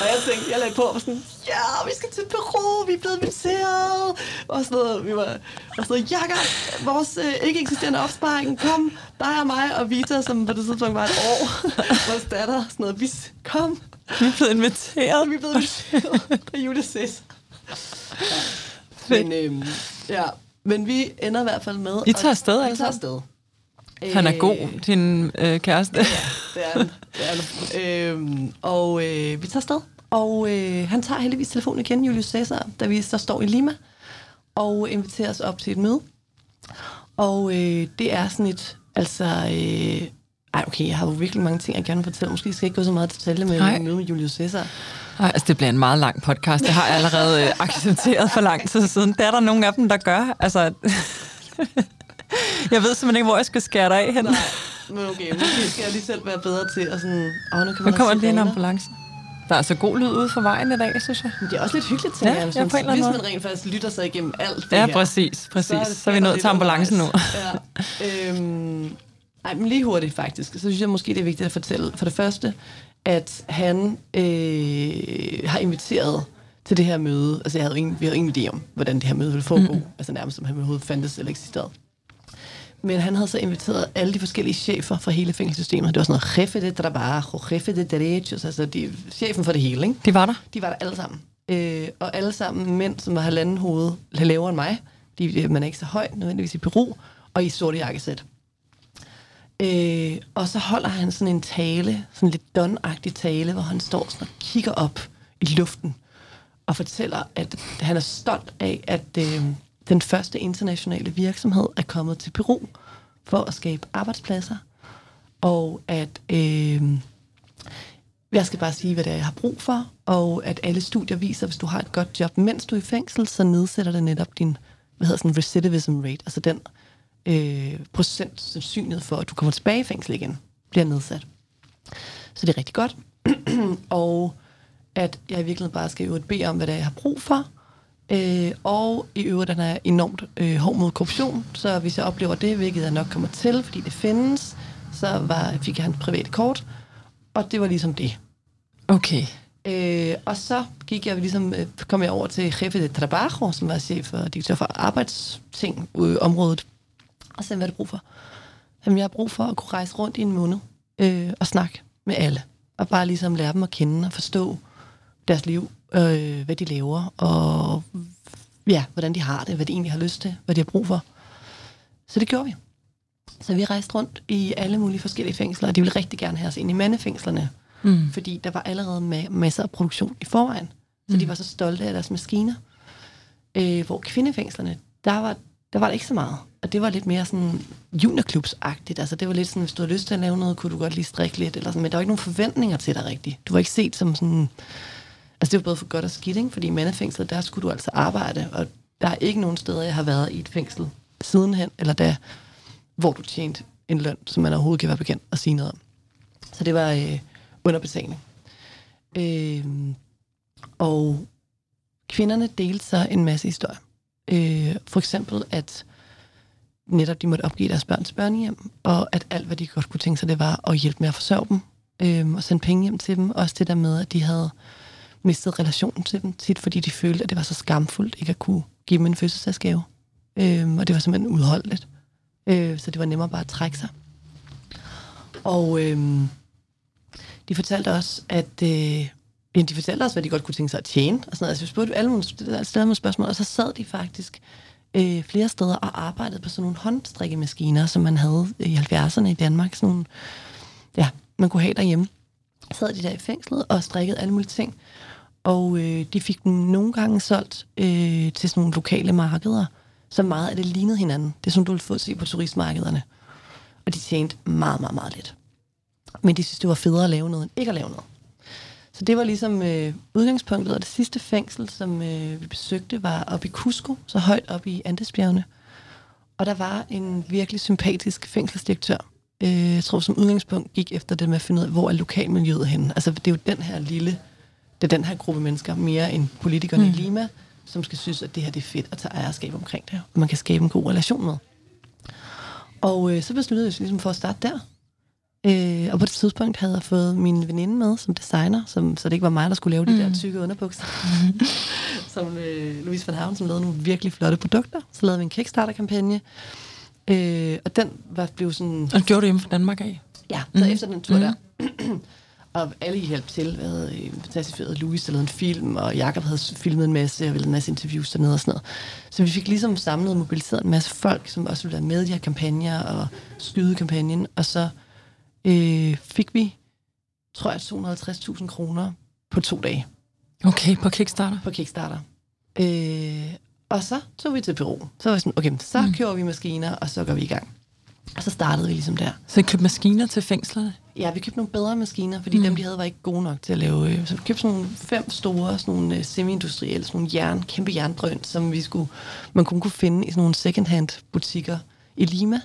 og jeg tænkte, jeg lagde på og sådan, ja, vi skal til Peru, vi er blevet inviteret. Og sådan noget, vi var og sådan noget, Jakob, vores øh, ikke eksisterende opsparing, kom, dig og mig og Vita, som på det tidspunkt var et år, vores datter, sådan noget, vi, kom. Vi er blevet inviteret. Vi er blevet inviteret af Julius Ja. Men, øhm, ja, men vi ender i hvert fald med... I tager afsted, altså? Vi tager afsted. Han er god, øh, din øh, kæreste. Ja, det er han. Det er han. Øhm, og øh, vi tager sted. Og øh, han tager heldigvis telefonen igen, Julius Caesar, da vi så står i Lima, og inviterer os op til et møde. Og øh, det er sådan et, altså... Øh, ej, okay, jeg har jo virkelig mange ting, jeg gerne vil fortælle. Måske skal jeg ikke gå så meget detalje med at møde med Julius Caesar. Nej, altså det bliver en meget lang podcast. Det har jeg allerede øh, accepteret for lang tid siden. Det er der nogle af dem, der gør. Altså, jeg ved simpelthen ikke, hvor jeg skal skære dig af hen. Nej, men okay, måske skal jeg lige selv være bedre til at sådan... Åh, nu kan man nu kommer lige en ambulance. Der er altså god lyd ude for vejen i dag, synes jeg. Men det er også lidt hyggeligt, tænker ja, jeg. Ja, på en hvis man rent faktisk lytter sig igennem alt det Ja, her, præcis. præcis. Så, så er vi nået til ambulancen nu. Ja. Øhm, ej, men lige hurtigt faktisk. Så synes jeg måske, det er vigtigt at fortælle. For det første, at han øh, har inviteret til det her møde. Altså, jeg havde ingen, vi havde ingen idé om, hvordan det her møde ville foregå. Mm. Altså nærmest, som han overhovedet fandtes eller eksisterede. Men han havde så inviteret alle de forskellige chefer fra hele fængselssystemet. Det var sådan noget jefe de trabajo, jefe de derechos, altså de, chefen for det hele. Ikke? De var der? De var der alle sammen. Øh, og alle sammen mænd, som var halvanden hoved lavere end mig. De, man er ikke så høj, nødvendigvis i Peru, og i sorte jakkesæt. Øh, og så holder han sådan en tale, sådan lidt donagtig tale, hvor han står sådan og kigger op i luften og fortæller, at han er stolt af, at øh, den første internationale virksomhed er kommet til Peru for at skabe arbejdspladser, og at øh, jeg skal bare sige, hvad det er, jeg har brug for, og at alle studier viser, at hvis du har et godt job, mens du er i fængsel, så nedsætter det netop din hvad hedder sådan, recidivism rate, altså den øh, procent sandsynlighed for, at du kommer tilbage i fængsel igen, bliver nedsat. Så det er rigtig godt. og at jeg i virkeligheden bare skal øvrigt bede om, hvad det er, jeg har brug for. Øh, og i øvrigt, den er enormt øh, hård mod korruption, så hvis jeg oplever det, hvilket jeg nok kommer til, fordi det findes, så var, fik jeg hans private kort, og det var ligesom det. Okay. Øh, og så gik jeg ligesom, øh, kom jeg over til Jefe de Trabajo, som var chef og direktør for arbejdsting øh, området. Og så hvad er det brug for? Jamen, jeg har brug for at kunne rejse rundt i en måned øh, og snakke med alle. Og bare ligesom lære dem at kende og forstå deres liv, øh, hvad de laver, og ja, hvordan de har det, hvad de egentlig har lyst til, hvad de har brug for. Så det gjorde vi. Så vi rejste rundt i alle mulige forskellige fængsler, og de ville rigtig gerne have os ind i mandefængslerne, mm. fordi der var allerede ma- masser af produktion i forvejen. Så mm. de var så stolte af deres maskiner. Øh, hvor kvindefængslerne, der var, der var der ikke så meget. Og det var lidt mere sådan juniorklubsagtigt. Altså det var lidt sådan, hvis du havde lyst til at lave noget, kunne du godt lige strikke lidt. Eller sådan, men der var ikke nogen forventninger til dig rigtigt. Du var ikke set som sådan... Altså det var både for godt og skidt, ikke? fordi i mandefængslet, der skulle du altså arbejde. Og der er ikke nogen steder, jeg har været i et fængsel sidenhen, eller da, hvor du tjente en løn, som man overhovedet kan være bekendt at sige noget om. Så det var øh, underbetaling. Øh, og kvinderne delte så en masse historier. Øh, for eksempel, at netop de måtte opgive deres børns børnehjem, og at alt, hvad de godt kunne tænke sig, det var at hjælpe med at forsørge dem, øh, og sende penge hjem til dem. Også det der med, at de havde mistet relationen til dem, tit fordi de følte, at det var så skamfuldt ikke at kunne give dem en fødselsdagsgave. Øhm, og det var simpelthen udholdeligt. Øh, så det var nemmere bare at trække sig. Og øhm, de fortalte også, at øh, ja, de fortalte også, hvad de godt kunne tænke sig at tjene. Og sådan noget. Altså, vi spurgte alle mulige steder med spørgsmål, og så sad de faktisk øh, flere steder og arbejdede på sådan nogle håndstrikkemaskiner, som man havde i 70'erne i Danmark. Sådan nogle, ja, man kunne have derhjemme. Så sad de der i fængslet og strikkede alle mulige ting. Og øh, de fik dem nogle gange solgt øh, til sådan nogle lokale markeder, så meget af det lignede hinanden. Det er som du ville få at se på turistmarkederne. Og de tjente meget, meget, meget lidt. Men de synes, det var federe at lave noget, end ikke at lave noget. Så det var ligesom øh, udgangspunktet, og det sidste fængsel, som øh, vi besøgte, var oppe i Cusco, så højt oppe i Andesbjergene. Og der var en virkelig sympatisk fængselsdirektør, øh, jeg tror som udgangspunkt gik efter det med at finde ud af, hvor er lokalmiljøet henne. Altså det er jo den her lille, det er den her gruppe mennesker, mere end politikerne mm. i Lima, som skal synes, at det her det er fedt at tage ejerskab omkring det, og man kan skabe en god relation med. Og øh, så besluttede jeg ligesom for at starte der. Øh, og på det tidspunkt havde jeg fået min veninde med som designer, som, så det ikke var mig, der skulle lave de mm. der tykke underbukser. som øh, Louise van Havn, som lavede nogle virkelig flotte produkter. Så lavede vi en Kickstarter-kampagne. Øh, og den var blevet sådan... Og gjorde du hjemme fra Danmark af? Ja, så mm. efter den tur mm. der. og alle I hjalp til. Vi havde en fantastisk fed Louise, der lavede en film, og Jakob havde filmet en masse, og ville en masse interviews dernede og sådan noget. Så vi fik ligesom samlet og mobiliseret en masse folk, som også ville være med i de her kampagner og skyde kampagnen. Og så øh, fik vi, tror jeg, 250.000 kroner på to dage. Okay, på Kickstarter? På Kickstarter. Øh, og så tog vi til Peru. Så var vi sådan, okay, så mm. kører vi maskiner, og så går vi i gang. Og så startede vi ligesom der. Så I købte maskiner til fængslerne? Ja, vi købte nogle bedre maskiner, fordi mm. dem, de havde, var ikke gode nok til at lave. Øh, så vi købte sådan nogle fem store, sådan nogle uh, semi-industrielle, sådan nogle jern, kæmpe jerndrøn, som vi skulle, man kun kunne finde i sådan nogle second-hand butikker i Lima.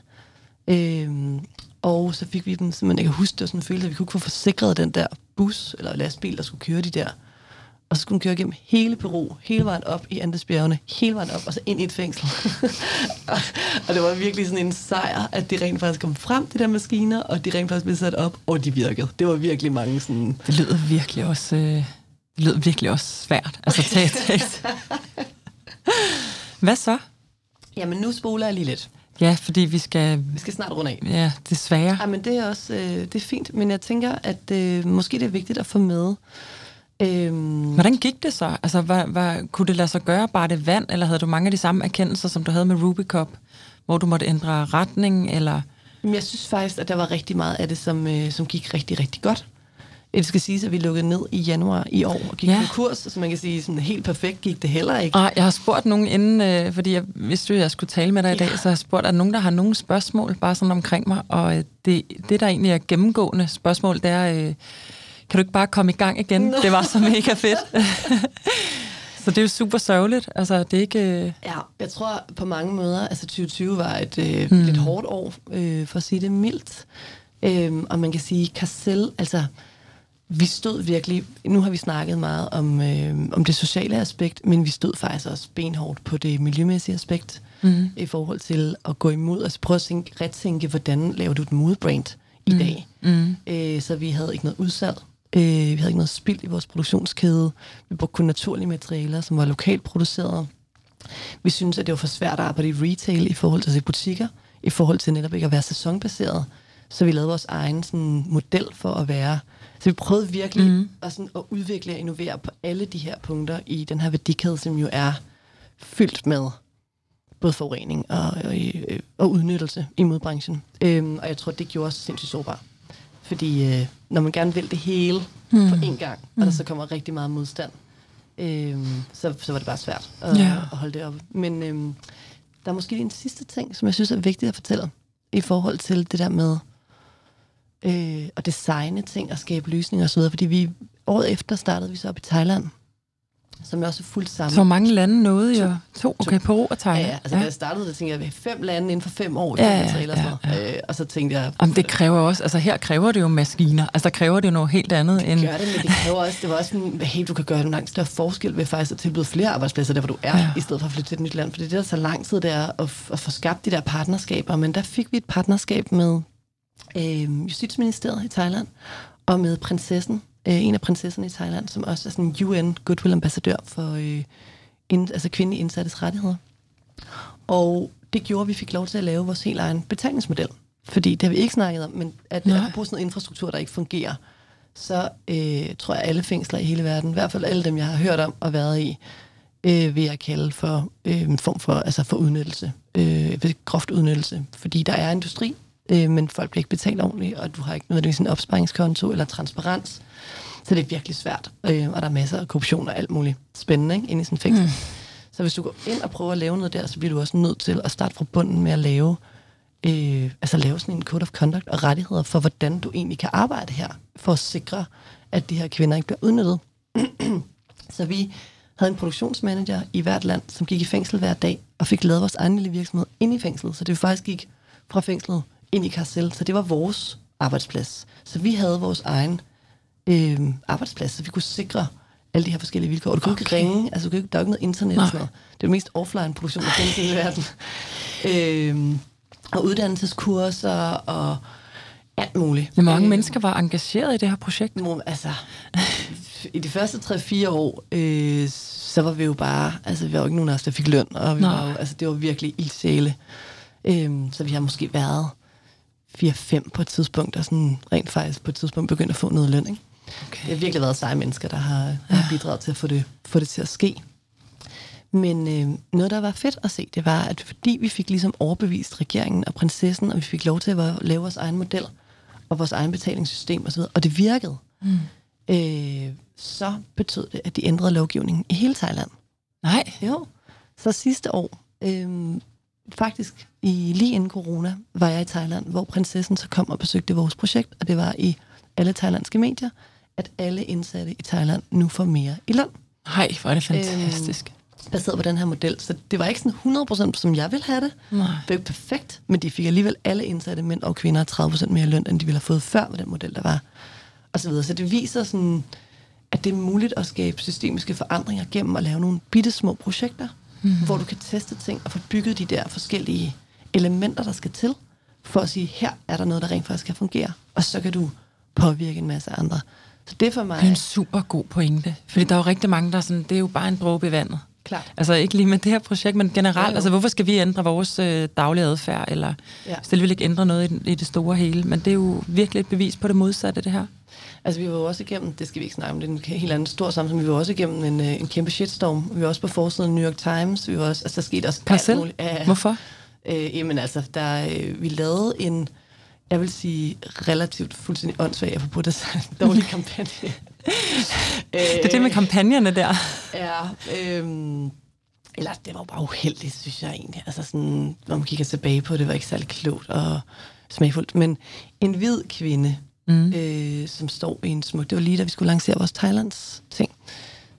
Øhm, og så fik vi dem, simpelthen, jeg kan huske det, var sådan en følelse, at vi kunne ikke få forsikret den der bus eller lastbil, der skulle køre de der. Og så skulle den køre gennem hele Peru, hele vejen op i Andesbjergene, hele vejen op, og så ind i et fængsel. og det var virkelig sådan en sejr, at de rent faktisk kom frem, de der maskiner, og de rent faktisk blev sat op, og de virkede. Det var virkelig mange sådan... Det lyder virkelig også, øh, det lyder virkelig også svært, altså tage tekst. Hvad så? Jamen, nu spoler jeg lige lidt. Ja, fordi vi skal... Vi skal snart runde af. Ja, desværre. Ja, men det er også øh, det er fint, men jeg tænker, at øh, måske det er vigtigt at få med. Øhm, Hvordan gik det så? Altså, var, var, kunne det lade sig gøre bare det vand, eller havde du mange af de samme erkendelser, som du havde med Ruby Cup, hvor du måtte ændre retning, eller... Jeg synes faktisk, at der var rigtig meget af det, som, øh, som gik rigtig, rigtig godt. Det skal sige, at vi lukkede ned i januar i år og gik ja. kurs, så man kan sige, sådan helt perfekt gik det heller ikke. Og jeg har spurgt nogen inden, øh, fordi jeg vidste at jeg skulle tale med dig i dag, ja. så jeg har spurgt, at nogen, der har nogle spørgsmål bare sådan omkring mig, og øh, det, det, der egentlig er gennemgående spørgsmål, det er, øh, kan du ikke bare komme i gang igen? Det var så mega fedt. så det er jo super sørgeligt. Altså, det er ikke... Øh... Ja, jeg tror på mange måder, altså 2020 var et øh, mm. lidt hårdt år, øh, for at sige det mildt. Øh, og man kan sige, Kassel, altså vi stod virkelig, nu har vi snakket meget om, øh, om det sociale aspekt, men vi stod faktisk også benhårdt på det miljømæssige aspekt mm. i forhold til at gå imod, altså prøve at tænke, retænke, hvordan laver du et moodbrand i mm. dag. Mm. Øh, så vi havde ikke noget udsalg, øh, vi havde ikke noget spild i vores produktionskæde, vi brugte kun naturlige materialer, som var lokalt produceret. Vi synes at det var for svært at arbejde i retail i forhold til butikker, i forhold til netop ikke at være sæsonbaseret. Så vi lavede vores egen sådan, model for at være så vi prøvede virkelig mm. at, sådan, at udvikle og innovere på alle de her punkter i den her værdikæde, som jo er fyldt med både forurening og, og, og udnyttelse i modbranchen. Øhm, og jeg tror, det gjorde os sindssygt sårbare. Fordi øh, når man gerne vil det hele mm. på én gang, og der mm. så kommer rigtig meget modstand, øhm, så, så var det bare svært at, yeah. at holde det op. Men øhm, der er måske en sidste ting, som jeg synes er vigtigt at fortælle, i forhold til det der med, øh, og designe ting og skabe løsninger osv., fordi vi året efter startede vi så op i Thailand, som er også fuldt sammen. Så mange lande nåede jo? To? Okay. Peru og Thailand. Ja, ja. altså ja. da jeg startede, der tænkte jeg, at fem lande inden for fem år. Ja, ja, ja, ja, ja. Øh, og så tænkte jeg... Jamen, det kræver også, altså her kræver det jo maskiner. Altså der kræver det jo noget helt andet det end... Det gør det, men det kræver også, det var også en, hey, du kan gøre en langt større forskel ved faktisk at tilbyde flere arbejdspladser, der hvor du er, ja. i stedet for at flytte til et nyt land. For det er der så lang tid, det er at, at få skabt de der partnerskaber. Men der fik vi et partnerskab med øh, Justitsministeriet i Thailand, og med prinsessen, øh, en af prinsesserne i Thailand, som også er sådan UN Goodwill Ambassadør for øh, ind, altså kvindelige indsattes rettigheder. Og det gjorde, at vi fik lov til at lave vores helt egen betalingsmodel. Fordi det har vi ikke snakket om, men at der har brugt sådan noget infrastruktur, der ikke fungerer, så øh, tror jeg, alle fængsler i hele verden, i hvert fald alle dem, jeg har hørt om og været i, øh, vil jeg kalde for øh, en form for, altså for udnyttelse, øh, groft udnyttelse. Fordi der er industri, øh, men folk bliver ikke betalt ordentligt, og du har ikke nødvendigvis en opsparingskonto eller transparens. Så det er virkelig svært, øh, og der er masser af korruption og alt muligt spændende ikke, inde i sådan en fængsel. Mm. Så hvis du går ind og prøver at lave noget der, så bliver du også nødt til at starte fra bunden med at lave, øh, altså lave sådan en code of conduct og rettigheder for, hvordan du egentlig kan arbejde her, for at sikre, at de her kvinder ikke bliver udnyttet. så vi havde en produktionsmanager i hvert land, som gik i fængsel hver dag, og fik lavet vores egen lille virksomhed ind i fængslet. Så det faktisk gik fra fængslet ind i Karsel, så det var vores arbejdsplads. Så vi havde vores egen øh, arbejdsplads, så vi kunne sikre alle de her forskellige vilkår. Og du kunne okay. ikke ringe, altså du kunne ikke, der er ikke noget internet og sådan noget. Det er det mest offline produktion, der findes i verden. Øh, og uddannelseskurser og alt muligt. Hvor mange øh, mennesker var engageret i det her projekt? Altså, i de første 3-4 år, øh, så var vi jo bare, altså vi var jo ikke nogen af os, der fik løn, og vi var jo, altså, det var virkelig ildsæle. Øh, så vi har måske været 4-5 på et tidspunkt, og sådan rent faktisk på et tidspunkt begyndt at få noget løn. Ikke? Okay. Det har virkelig været seje mennesker, der har, har bidraget til at få det, få det til at ske. Men øh, noget, der var fedt at se, det var, at fordi vi fik ligesom overbevist regeringen og prinsessen, og vi fik lov til at lave vores egen model, og vores egen betalingssystem osv., og det virkede, mm. øh, så betød det, at de ændrede lovgivningen i hele Thailand. Nej. Jo. Så sidste år, øh, faktisk i lige inden corona, var jeg i Thailand, hvor prinsessen så kom og besøgte vores projekt, og det var i alle thailandske medier, at alle indsatte i Thailand nu får mere i løn. Nej, hvor er det fantastisk. Øhm, baseret på den her model. Så det var ikke sådan 100% som jeg ville have det. Nej. Det var ikke perfekt, men de fik alligevel alle indsatte mænd og kvinder 30% mere løn, end de ville have fået før med den model, der var. Og så videre. Så det viser sådan, at det er muligt at skabe systemiske forandringer gennem at lave nogle bitte små projekter, mm. hvor du kan teste ting og få bygget de der forskellige elementer, der skal til, for at sige, her er der noget, der rent faktisk kan fungere, og så kan du påvirke en masse andre. Så det er for mig... Det er en super god pointe, fordi der er jo rigtig mange, der er sådan, det er jo bare en dråbe i vandet. Klart. Altså ikke lige med det her projekt, men generelt, ja, altså hvorfor skal vi ændre vores øh, daglige adfærd, eller ja. så vil ikke ændre noget i, i det store hele, men det er jo virkelig et bevis på det modsatte, det her. Altså, vi var jo også igennem, det skal vi ikke snakke om, det er en helt anden stor sammenhæng, vi var også igennem en, øh, en kæmpe shitstorm. Vi var også på forsiden af New York Times, vi var også, altså, der skete også alt muligt. Ja, Hvorfor? Øh, jamen altså, der, øh, vi lavede en, jeg vil sige, relativt fuldstændig åndssvag, på det en dårlig kampagne. det er det med kampagnerne der. Ja, øh, eller det var bare uheldigt, synes jeg egentlig. Altså sådan, når man kigger tilbage på det, var ikke særlig klogt og smagfuldt. Men en hvid kvinde mm. øh, som står i en smuk... Det var lige da vi skulle lancere vores Thailands ting,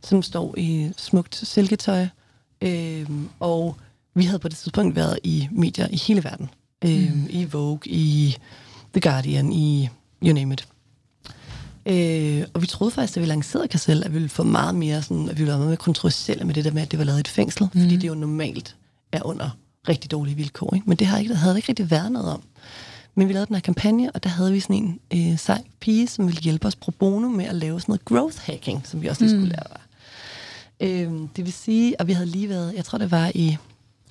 som står i smukt silketøj. Øh, og vi havde på det tidspunkt været i medier i hele verden. Øh, mm. I Vogue, i The Guardian, i you name it. Øh, og vi troede faktisk, da vi lancerede Kassel, at vi ville få meget mere sådan, at vi ville være meget mere kontroversielle med det der med, at det var lavet i et fængsel, mm. fordi det jo normalt er under rigtig dårlige vilkår. Ikke? Men det har ikke, havde ikke rigtig været noget om. Men vi lavede den her kampagne, og der havde vi sådan en øh, sej pige, som ville hjælpe os pro bono med at lave sådan noget growth hacking, som vi også lige skulle mm. lære. Øh, det vil sige, at vi havde lige været, jeg tror det var i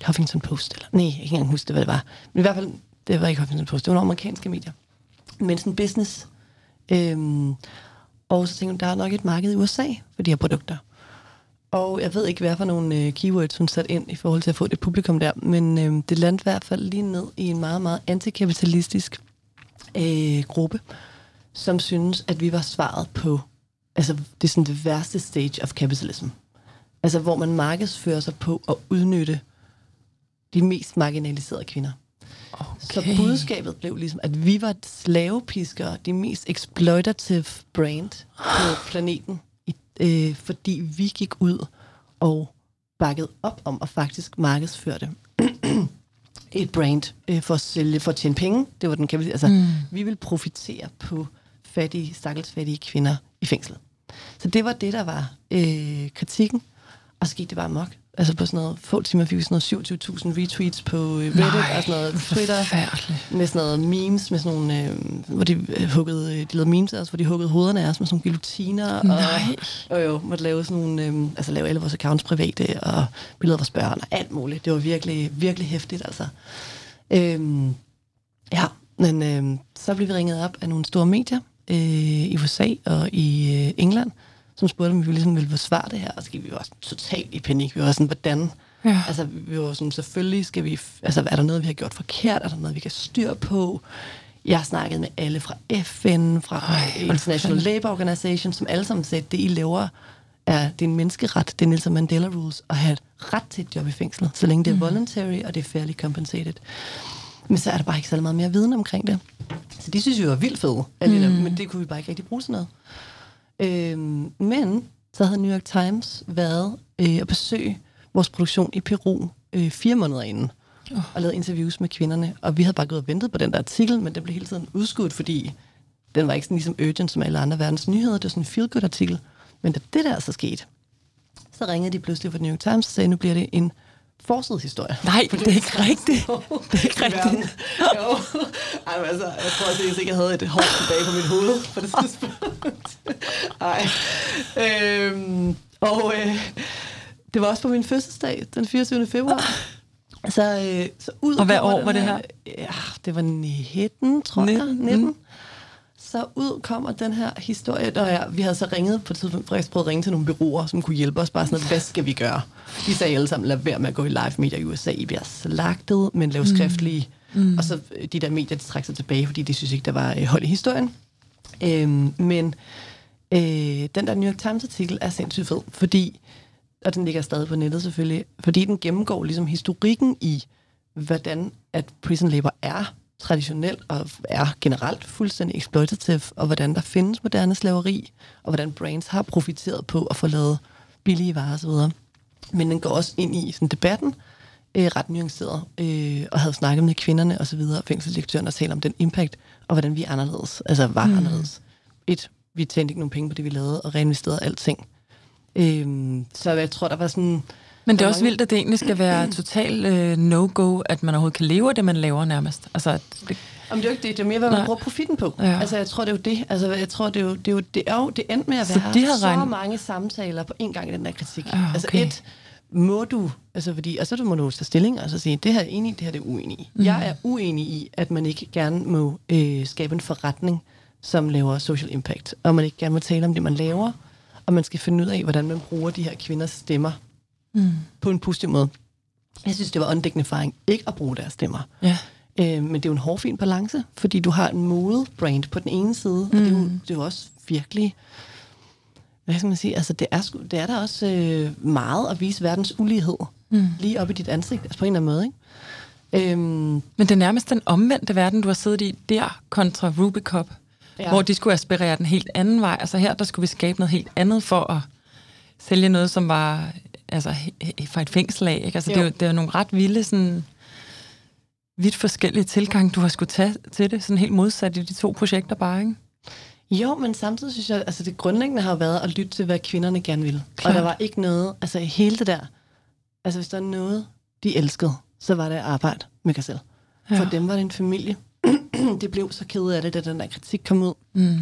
Huffington Post, eller nej, jeg kan ikke engang huske, hvad det var. Men i hvert fald, det var ikke Huffington Post, det var nogle amerikanske medier. Men sådan business. Øhm, og så tænkte jeg, der er nok et marked i USA for de her produkter. Og jeg ved ikke, hvad for nogle øh, keywords hun satte ind i forhold til at få det publikum der, men øh, det landte i hvert fald lige ned i en meget, meget antikapitalistisk øh, gruppe, som synes, at vi var svaret på, altså det er sådan det værste stage of capitalism. Altså hvor man markedsfører sig på at udnytte de mest marginaliserede kvinder. Okay. Så budskabet blev ligesom, at vi var slavepiskere, de mest exploitative brand på planeten øh, fordi vi gik ud og bakkede op om at faktisk markedsførte et brand øh, for at sælge, for at tjene penge. Det var den kan vi, altså, mm. vi vil profitere på fattige, stakkels fattige kvinder i fængslet. Så det var det, der var øh, kritikken, og så gik det bare amok altså på sådan noget, få timer fik vi sådan noget 27.000 retweets på øh, Reddit Nej, og sådan noget Twitter. Med sådan noget memes, med sådan nogle, øh, hvor de øh, huggede, øh, de lavede memes altså, hvor de huggede hovederne af os med sådan nogle guillotiner. Nej. Og, og jo, måtte lave sådan nogle, øh, altså lave alle vores accounts private, og billeder af vores børn og alt muligt. Det var virkelig, virkelig hæftigt, altså. Øhm, ja, men øh, så blev vi ringet op af nogle store medier øh, i USA og i øh, England, som spurgte, om vi ligesom ville forsvare det her, og så gik vi jo også totalt i panik. Vi var sådan, hvordan? Ja. Altså, vi var sådan, selvfølgelig skal vi, altså, er der noget, vi har gjort forkert? Er der noget, vi kan styre på? Jeg har snakket med alle fra FN, fra Ej, International Labour Organization, som alle sammen sagde, det, I laver, er, det er en menneskeret. Det er Nelson Mandela Rules at have ret til et job i fængslet, så længe det er mm. voluntary, og det er fairly compensated. Men så er der bare ikke så meget mere viden omkring det. Så de synes jo er vildt fede, mm. men det kunne vi bare ikke rigtig bruge sådan noget. Øhm, men så havde New York Times været øh, at besøge vores produktion i Peru øh, fire måneder inden. Oh. Og lavet interviews med kvinderne. Og vi havde bare gået og ventet på den der artikel, men den blev hele tiden udskudt, fordi den var ikke sådan ligesom urgent som alle andre verdens nyheder. Det var sådan en feel-good artikel. Men da det der så skete, så ringede de pludselig fra New York Times og sagde, nu bliver det en historie. Nej, det er ikke rigtigt. Det er ikke rigtigt. jo. Ej, altså, jeg tror jeg ikke havde et hår tilbage på mit hoved på det tidspunkt. Ej. Øhm, og øh, det var også på min fødselsdag, den 24. februar. Så, øh, så ud og hvad år var det her? Ja, det var 19, tror 19. jeg. 19 så ud kommer den her historie, og ja, vi havde så ringet på et tidspunkt, faktisk prøvet at ringe til nogle byråer, som kunne hjælpe os, bare sådan, hvad skal vi gøre? De sagde alle sammen, lad være med at gå i live media i USA, I bliver slagtet, men lav mm. skriftlige. Mm. Og så øh, de der medier, de trækker sig tilbage, fordi de synes ikke, der var øh, hold i historien. Øhm, men øh, den der New York Times-artikel er sindssygt fed, fordi, og den ligger stadig på nettet selvfølgelig, fordi den gennemgår ligesom historikken i, hvordan at prison labor er traditionelt og er generelt fuldstændig exploitative, og hvordan der findes moderne slaveri, og hvordan brands har profiteret på at få lavet billige varer osv. Men den går også ind i sådan, debatten, øh, ret nuanceret, øh, og havde snakket med kvinderne osv., og, fængselsdirektøren, og talt om den impact, og hvordan vi er anderledes, altså var mm. anderledes. Et, vi tjente ikke nogen penge på det, vi lavede, og reinvesterede alting. Øh, så jeg tror, der var sådan men det er også vildt, at det egentlig skal være total uh, no-go, at man overhovedet kan leve af det, man laver nærmest. Altså, det... Jamen, det er jo ikke det. Det er mere, hvad man Nej. bruger profitten på. Ja. Altså, jeg tror, det er jo det. Altså, jeg tror, det er jo det, er jo, det, er jo, det endte med at være så, de har så mange samtaler på en gang i den der kritik. Ah, altså, okay. Altså, et, må du, altså fordi, og så må du tage stilling og så sige, det her er enig, det her er uenig i. Mm. Jeg er uenig i, at man ikke gerne må øh, skabe en forretning, som laver social impact, og man ikke gerne må tale om det, man laver, og man skal finde ud af, hvordan man bruger de her kvinders stemmer mm. på en positiv måde. Jeg synes, det var undignifying ikke at bruge deres stemmer. Ja. Øh, men det er jo en hårfin balance, fordi du har en mode-brand på den ene side, mm. og det er, jo, mm. det er jo også virkelig... Hvad skal man sige? Altså, det er, det er der også øh, meget at vise verdens ulighed mm. lige op i dit ansigt, altså på en eller anden måde, ikke? Øhm, Men det er nærmest den omvendte verden, du har siddet i der kontra Rubicop. Ja. Hvor de skulle aspirere den helt anden vej. Altså her, der skulle vi skabe noget helt andet for at sælge noget, som var altså, fra et fængsel af. Ikke? Altså, det, er jo, det er jo nogle ret vilde, sådan, vidt forskellige tilgang, du har skulle tage til det. Sådan helt modsat i de to projekter bare, ikke? Jo, men samtidig synes jeg, altså det grundlæggende har været at lytte til, hvad kvinderne gerne vil. Klar. Og der var ikke noget, altså hele det der, altså hvis der er noget, de elskede, så var det at arbejde med sig selv. Ja. For dem var det en familie. de blev så kede af det, da den der kritik kom ud. Mm.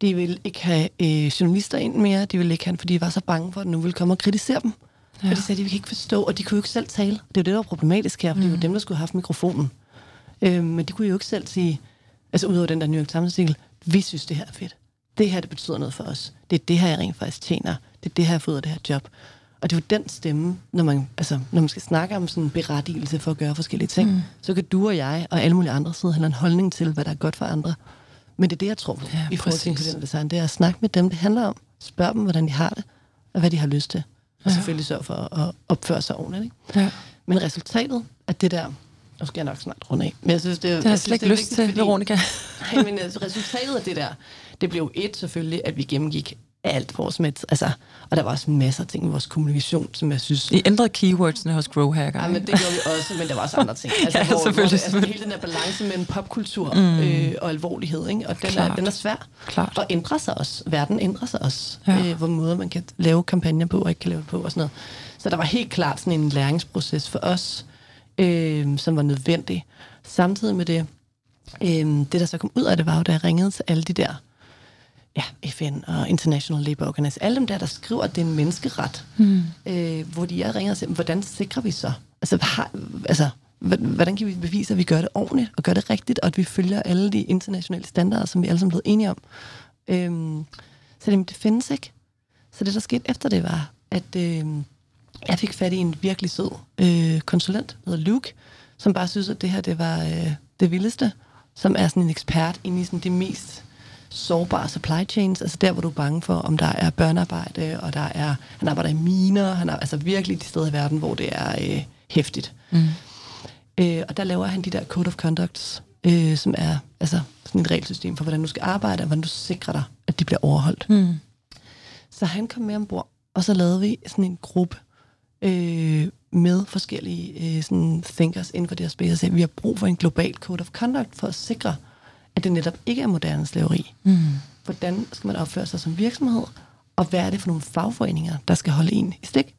De ville ikke have øh, journalister ind mere. De ville ikke have fordi de var så bange for, at nu ville komme og kritisere dem. Ja. Og de sagde, at de ville ikke forstå, og de kunne jo ikke selv tale. Det er jo det, der var problematisk her, for mm. det var dem, der skulle have haft mikrofonen. Øh, men de kunne jo ikke selv sige, altså udover den der New York Times vi synes, det her er fedt. Det her, det betyder noget for os. Det er det her, jeg rent faktisk tjener. Det er det her, jeg får ud af det her job. Og det er jo den stemme, når man, altså, når man skal snakke om sådan en berettigelse for at gøre forskellige ting, mm. så kan du og jeg og alle mulige andre sidde og have en holdning til, hvad der er godt for andre. Men det er det, jeg tror på ja, i forhold til den design. Det er at snakke med dem, det handler om. Spørg dem, hvordan de har det, og hvad de har lyst til. Og ja. selvfølgelig sørge for at opføre sig ordentligt. Ikke? Ja. Men resultatet af det der, nu skal jeg nok snart runde af. Men jeg synes, det, det har jeg slet ikke lyst vigtigt, til, fordi, Veronica. nej, men altså, resultatet af det der, det blev et selvfølgelig, at vi gennemgik alt vores med, altså, og der var også masser af ting i vores kommunikation, som jeg synes... I ændrede keywordsene hos Grow Hacker. Ja, men det gjorde vi også, men der var også andre ting. Altså, ja, hvor, selvfølgelig, hvor, selvfølgelig. Altså, hele den der balance mellem popkultur mm. øh, og alvorlighed, ikke? og den er, den er svær. Klart. Og ændrer sig også. Verden ændrer sig også. Ja. Øh, hvor måder man kan lave kampagner på og ikke kan lave på og sådan noget. Så der var helt klart sådan en læringsproces for os, øh, som var nødvendig. Samtidig med det, øh, det der så kom ud af det, var jo, da jeg ringede til alle de der ja, FN og International Labour Organization, alle dem der, der skriver, at det er en menneskeret, mm. øh, hvor de er ringer og siger, hvordan sikrer vi så? Altså, har, altså, hvordan kan vi bevise, at vi gør det ordentligt, og gør det rigtigt, og at vi følger alle de internationale standarder, som vi alle sammen er blevet enige om? Øhm, så det, det findes ikke. Så det, der skete efter det, var, at øh, jeg fik fat i en virkelig sød øh, konsulent, der hedder Luke, som bare synes, at det her det var øh, det vildeste, som er sådan en ekspert inde i sådan det mest sårbare supply chains, altså der, hvor du er bange for, om der er børnearbejde, og der er, han arbejder i miner, han er altså virkelig de steder i verden, hvor det er øh, hæftigt. Mm. Øh, og der laver han de der code of conducts, øh, som er altså sådan et regelsystem for, hvordan du skal arbejde, og hvordan du sikrer dig, at de bliver overholdt. Mm. Så han kom med ombord, og så lavede vi sådan en gruppe øh, med forskellige øh, sådan thinkers inden for det her space, og sagde, vi har brug for en global code of conduct for at sikre, at det netop ikke er moderne slaveri. Mm. Hvordan skal man opføre sig som virksomhed, og hvad er det for nogle fagforeninger, der skal holde en i stik?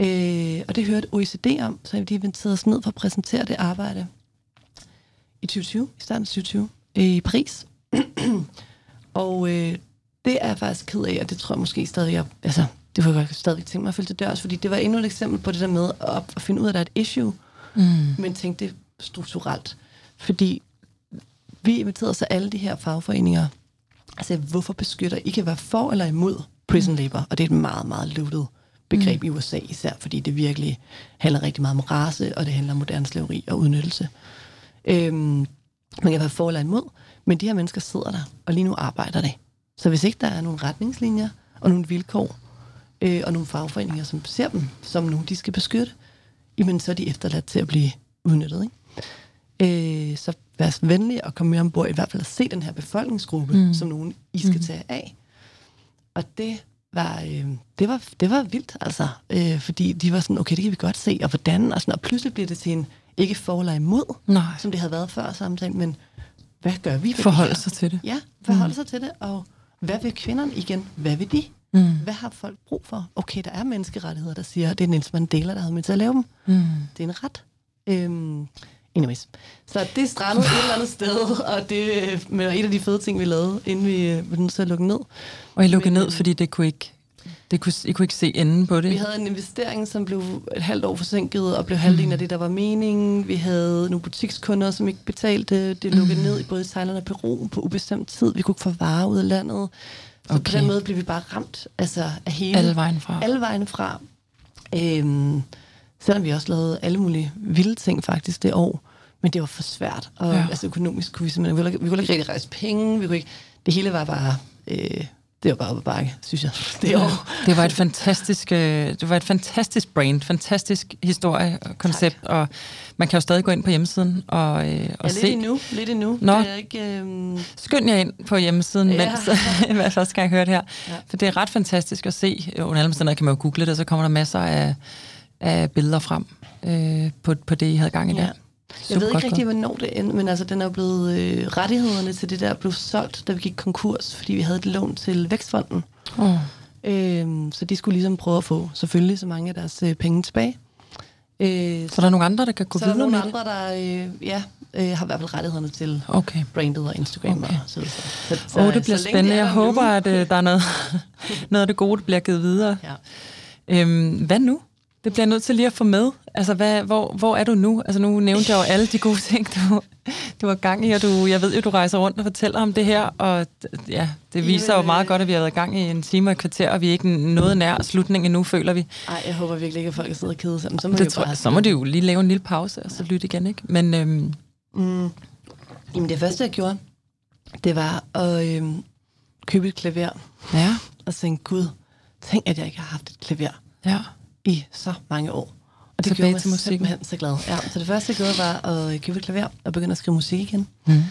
Øh, og det hørte OECD om, så de inviteret os ned for at præsentere det arbejde i 2020, i starten af 2020, i Paris. og øh, det er jeg faktisk ked af, og det tror jeg måske stadig, jeg, altså, det var jeg stadig tænke mig at følge til dørs, fordi det var endnu et eksempel på det der med at, at finde ud af, at der er et issue, mm. men tænke det strukturelt. Fordi vi inviterede så alle de her fagforeninger, altså hvorfor beskytter I kan være for eller imod prison mm. labor, og det er et meget, meget loaded begreb mm. i USA især, fordi det virkelig handler rigtig meget om race, og det handler om moderne slaveri og udnyttelse. Øhm, man kan være for eller imod, men de her mennesker sidder der, og lige nu arbejder det. Så hvis ikke der er nogle retningslinjer og nogle vilkår, øh, og nogle fagforeninger, som ser dem som nogen, de skal beskytte, jamen så er de efterladt til at blive udnyttet. Ikke? Øh, så vær venlig og komme med ombord, i hvert fald at se den her befolkningsgruppe, mm. som nogen I skal mm. tage af. Og det var, øh, det var, det var vildt, altså. Øh, fordi de var sådan, okay, det kan vi godt se, og hvordan, og, sådan, og pludselig bliver det til en, ikke for eller imod, Nej. som det havde været før samtalen, men hvad gør vi? Forholde sig til det. Ja, forholde mm. sig til det, og hvad vil kvinderne igen? Hvad vil de? Mm. Hvad har folk brug for? Okay, der er menneskerettigheder, der siger, at det er Niels Mandela, der har med til at lave dem. Mm. Det er en ret. Øhm, anyways. Så det strandede et eller andet sted, og det var et af de fede ting, vi lavede, inden vi øh, var nødt til at lukke ned. Og I lukkede Men, ned, fordi det kunne ikke det kunne, I kunne ikke se enden på det? Vi havde en investering, som blev et halvt år forsinket, og blev halvdelen mm. af det, der var meningen. Vi havde nogle butikskunder, som ikke betalte. Det lukkede mm. ned i både Thailand og Peru på ubestemt tid. Vi kunne ikke få varer ud af landet. Så okay. på den måde blev vi bare ramt altså, af hele... Alle vejen fra. Alle vejen fra. Øhm, selvom vi også lavede alle mulige vilde ting faktisk det år. Men det var for svært. Og ja. altså, økonomisk kunne vi simpelthen... Vi kunne, vi kunne ikke rigtig rejse penge. Vi kunne ikke, det hele var bare... Øh, det var bare på bakke, synes jeg. Det, år. det var et fantastisk, øh, det var et fantastisk brand, fantastisk historie og koncept, tak. og man kan jo stadig gå ind på hjemmesiden og, øh, og ja, se. lidt endnu, lidt endnu. Nå. Det er ikke, øh... Skynd jer ind på hjemmesiden, Ja. mens hvad første gang jeg hørte her. Ja. For det er ret fantastisk at se. Under alle omstændigheder kan man jo google det, og så kommer der masser af, af billeder frem øh, på, på det, I havde gang i Ja. der. Jeg ved Super ikke rigtig, hvornår det endte, men altså, den er blevet, øh, rettighederne til det der blev solgt, da vi gik konkurs, fordi vi havde et lån til Vækstfonden. Åh, Øh, så de skulle ligesom prøve at få selvfølgelig så mange af deres øh, penge tilbage. Øh, Så der er nogle andre, der kan gå så er der videre med nogle andre, der øh, ja, øh, har i hvert fald rettighederne til det? Okay. brandet og Instagram Okay. og så videre. Så, Åh, oh, det bliver så spændende. er Jeg der håber, at øh, der er noget, noget af det gode, der bliver givet videre. Ja. Øhm, hvad nu? Det bliver jeg nødt til lige at få med. Altså, hvad, hvor, hvor er du nu? Altså, nu nævnte jeg jo alle de gode ting, du, du har gang i, og du, jeg ved jo, du rejser rundt og fortæller om det her, og ja, det viser jo Jamen, meget øh, godt, at vi har været i gang i en time og et kvarter, og vi er ikke noget nær slutningen endnu, føler vi. Ej, jeg håber virkelig ikke, at folk sidder og kede sig. Så må Det de jo tror, bare så må de jo lige lave en lille pause, og så lytte igen, ikke? Men øhm, Mm. Jamen, det første, jeg gjorde, det var at øhm, købe et klaver ja, og tænke, gud, tænk, at jeg ikke har haft et klaver ja. I så mange år. Og det gjorde mig til musikken. simpelthen så glad. Ja, så det første, jeg gjorde, var at købe et klaver og begynde at skrive musik igen. Mm.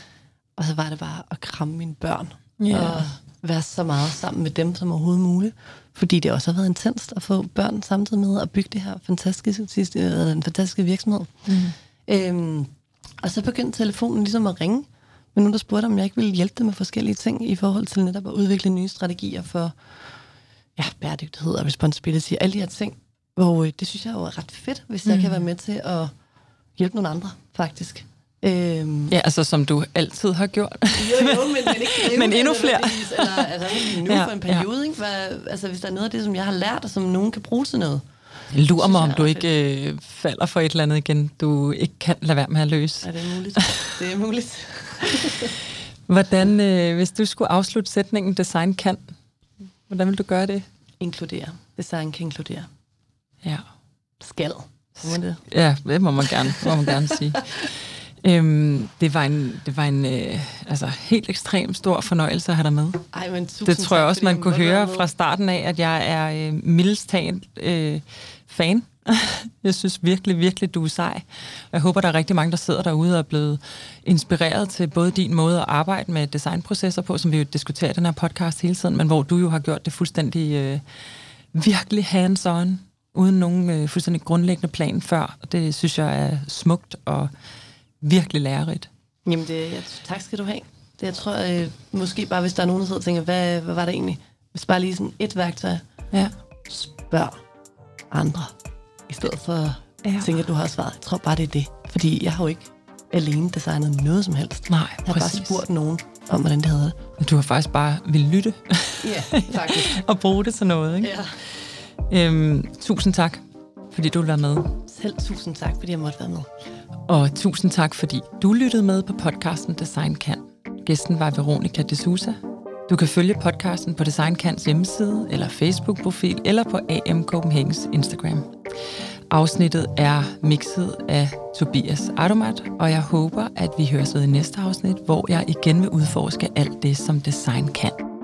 Og så var det bare at kramme mine børn. Ja. Og være så meget sammen med dem som overhovedet muligt. Fordi det også har været intenst at få børn samtidig med at bygge det her fantastiske, sidste- øh, en fantastiske virksomhed. Mm. Øhm, og så begyndte telefonen ligesom at ringe. Men nogen, der spurgte, om jeg ikke ville hjælpe dem med forskellige ting i forhold til netop at udvikle nye strategier for ja, bæredygtighed og responsibility. Alle de her ting. Hvor øh, det synes jeg jo er ret fedt, hvis jeg Mm. kan være med til at hjælpe nogle andre, faktisk. Øhm, ja, altså som du altid har gjort. jo, jo, men, men, ikke Men endnu flere. Eller altså, nu Ja, ja, for en periode, ikke? Hvad, altså, hvis der er noget af det, som jeg har lært, og som nogen kan bruge til noget. Jeg lurer synes mig, jeg om er du ikke øh, falder for et eller andet igen, du ikke kan lade være med at løse. Er det muligt? det er muligt. Hvordan, øh, hvis du skulle afslutte sætningen design kan, hvordan vil du gøre det? Inkludere. Design kan inkludere. Ja, Skal. Må man det? ja det må man gerne, må man gerne sige. Øhm, det var en, det var en øh, altså, helt ekstrem stor fornøjelse at have dig med. Ej, men tusind Det tror jeg også, man kunne høre fra starten af, at jeg er øh, mildest talt øh, fan. jeg synes virkelig, virkelig, du er sej. Jeg håber, der er rigtig mange, der sidder derude og er blevet inspireret til både din måde at arbejde med designprocesser på, som vi jo diskuterer i den her podcast hele tiden, men hvor du jo har gjort det fuldstændig øh, virkelig hands-on, uden nogen øh, fuldstændig grundlæggende plan før. Og det synes jeg er smukt og virkelig lærerigt. Jamen, det, ja, tak skal du have. Det, jeg tror, øh, måske bare, hvis der er nogen, der sidder og tænker, hvad, hvad var det egentlig? Hvis bare lige sådan et værktøj, Ja. spørg andre. I stedet for at Ja. tænke, at du har svaret. Jeg tror bare, det er det. Fordi jeg har jo ikke alene designet noget som helst. Nej, Jeg har præcis. bare spurgt nogen om, hvordan det havde det. Du har faktisk bare vil lytte Ja, faktisk. og bruge det til noget. Ikke? ja. Øhm, tusind tak, fordi du vil være med. Selv tusind tak, fordi jeg måtte være med. Og tusind tak, fordi du lyttede med på podcasten Design Kan. Gæsten var Veronica de Sousa. Du kan følge podcasten på Design Kans hjemmeside eller Facebook-profil eller på AM Copenhagens Instagram. Afsnittet er mixet af Tobias Adomat, og jeg håber, at vi høres ved i næste afsnit, hvor jeg igen vil udforske alt det, som design kan.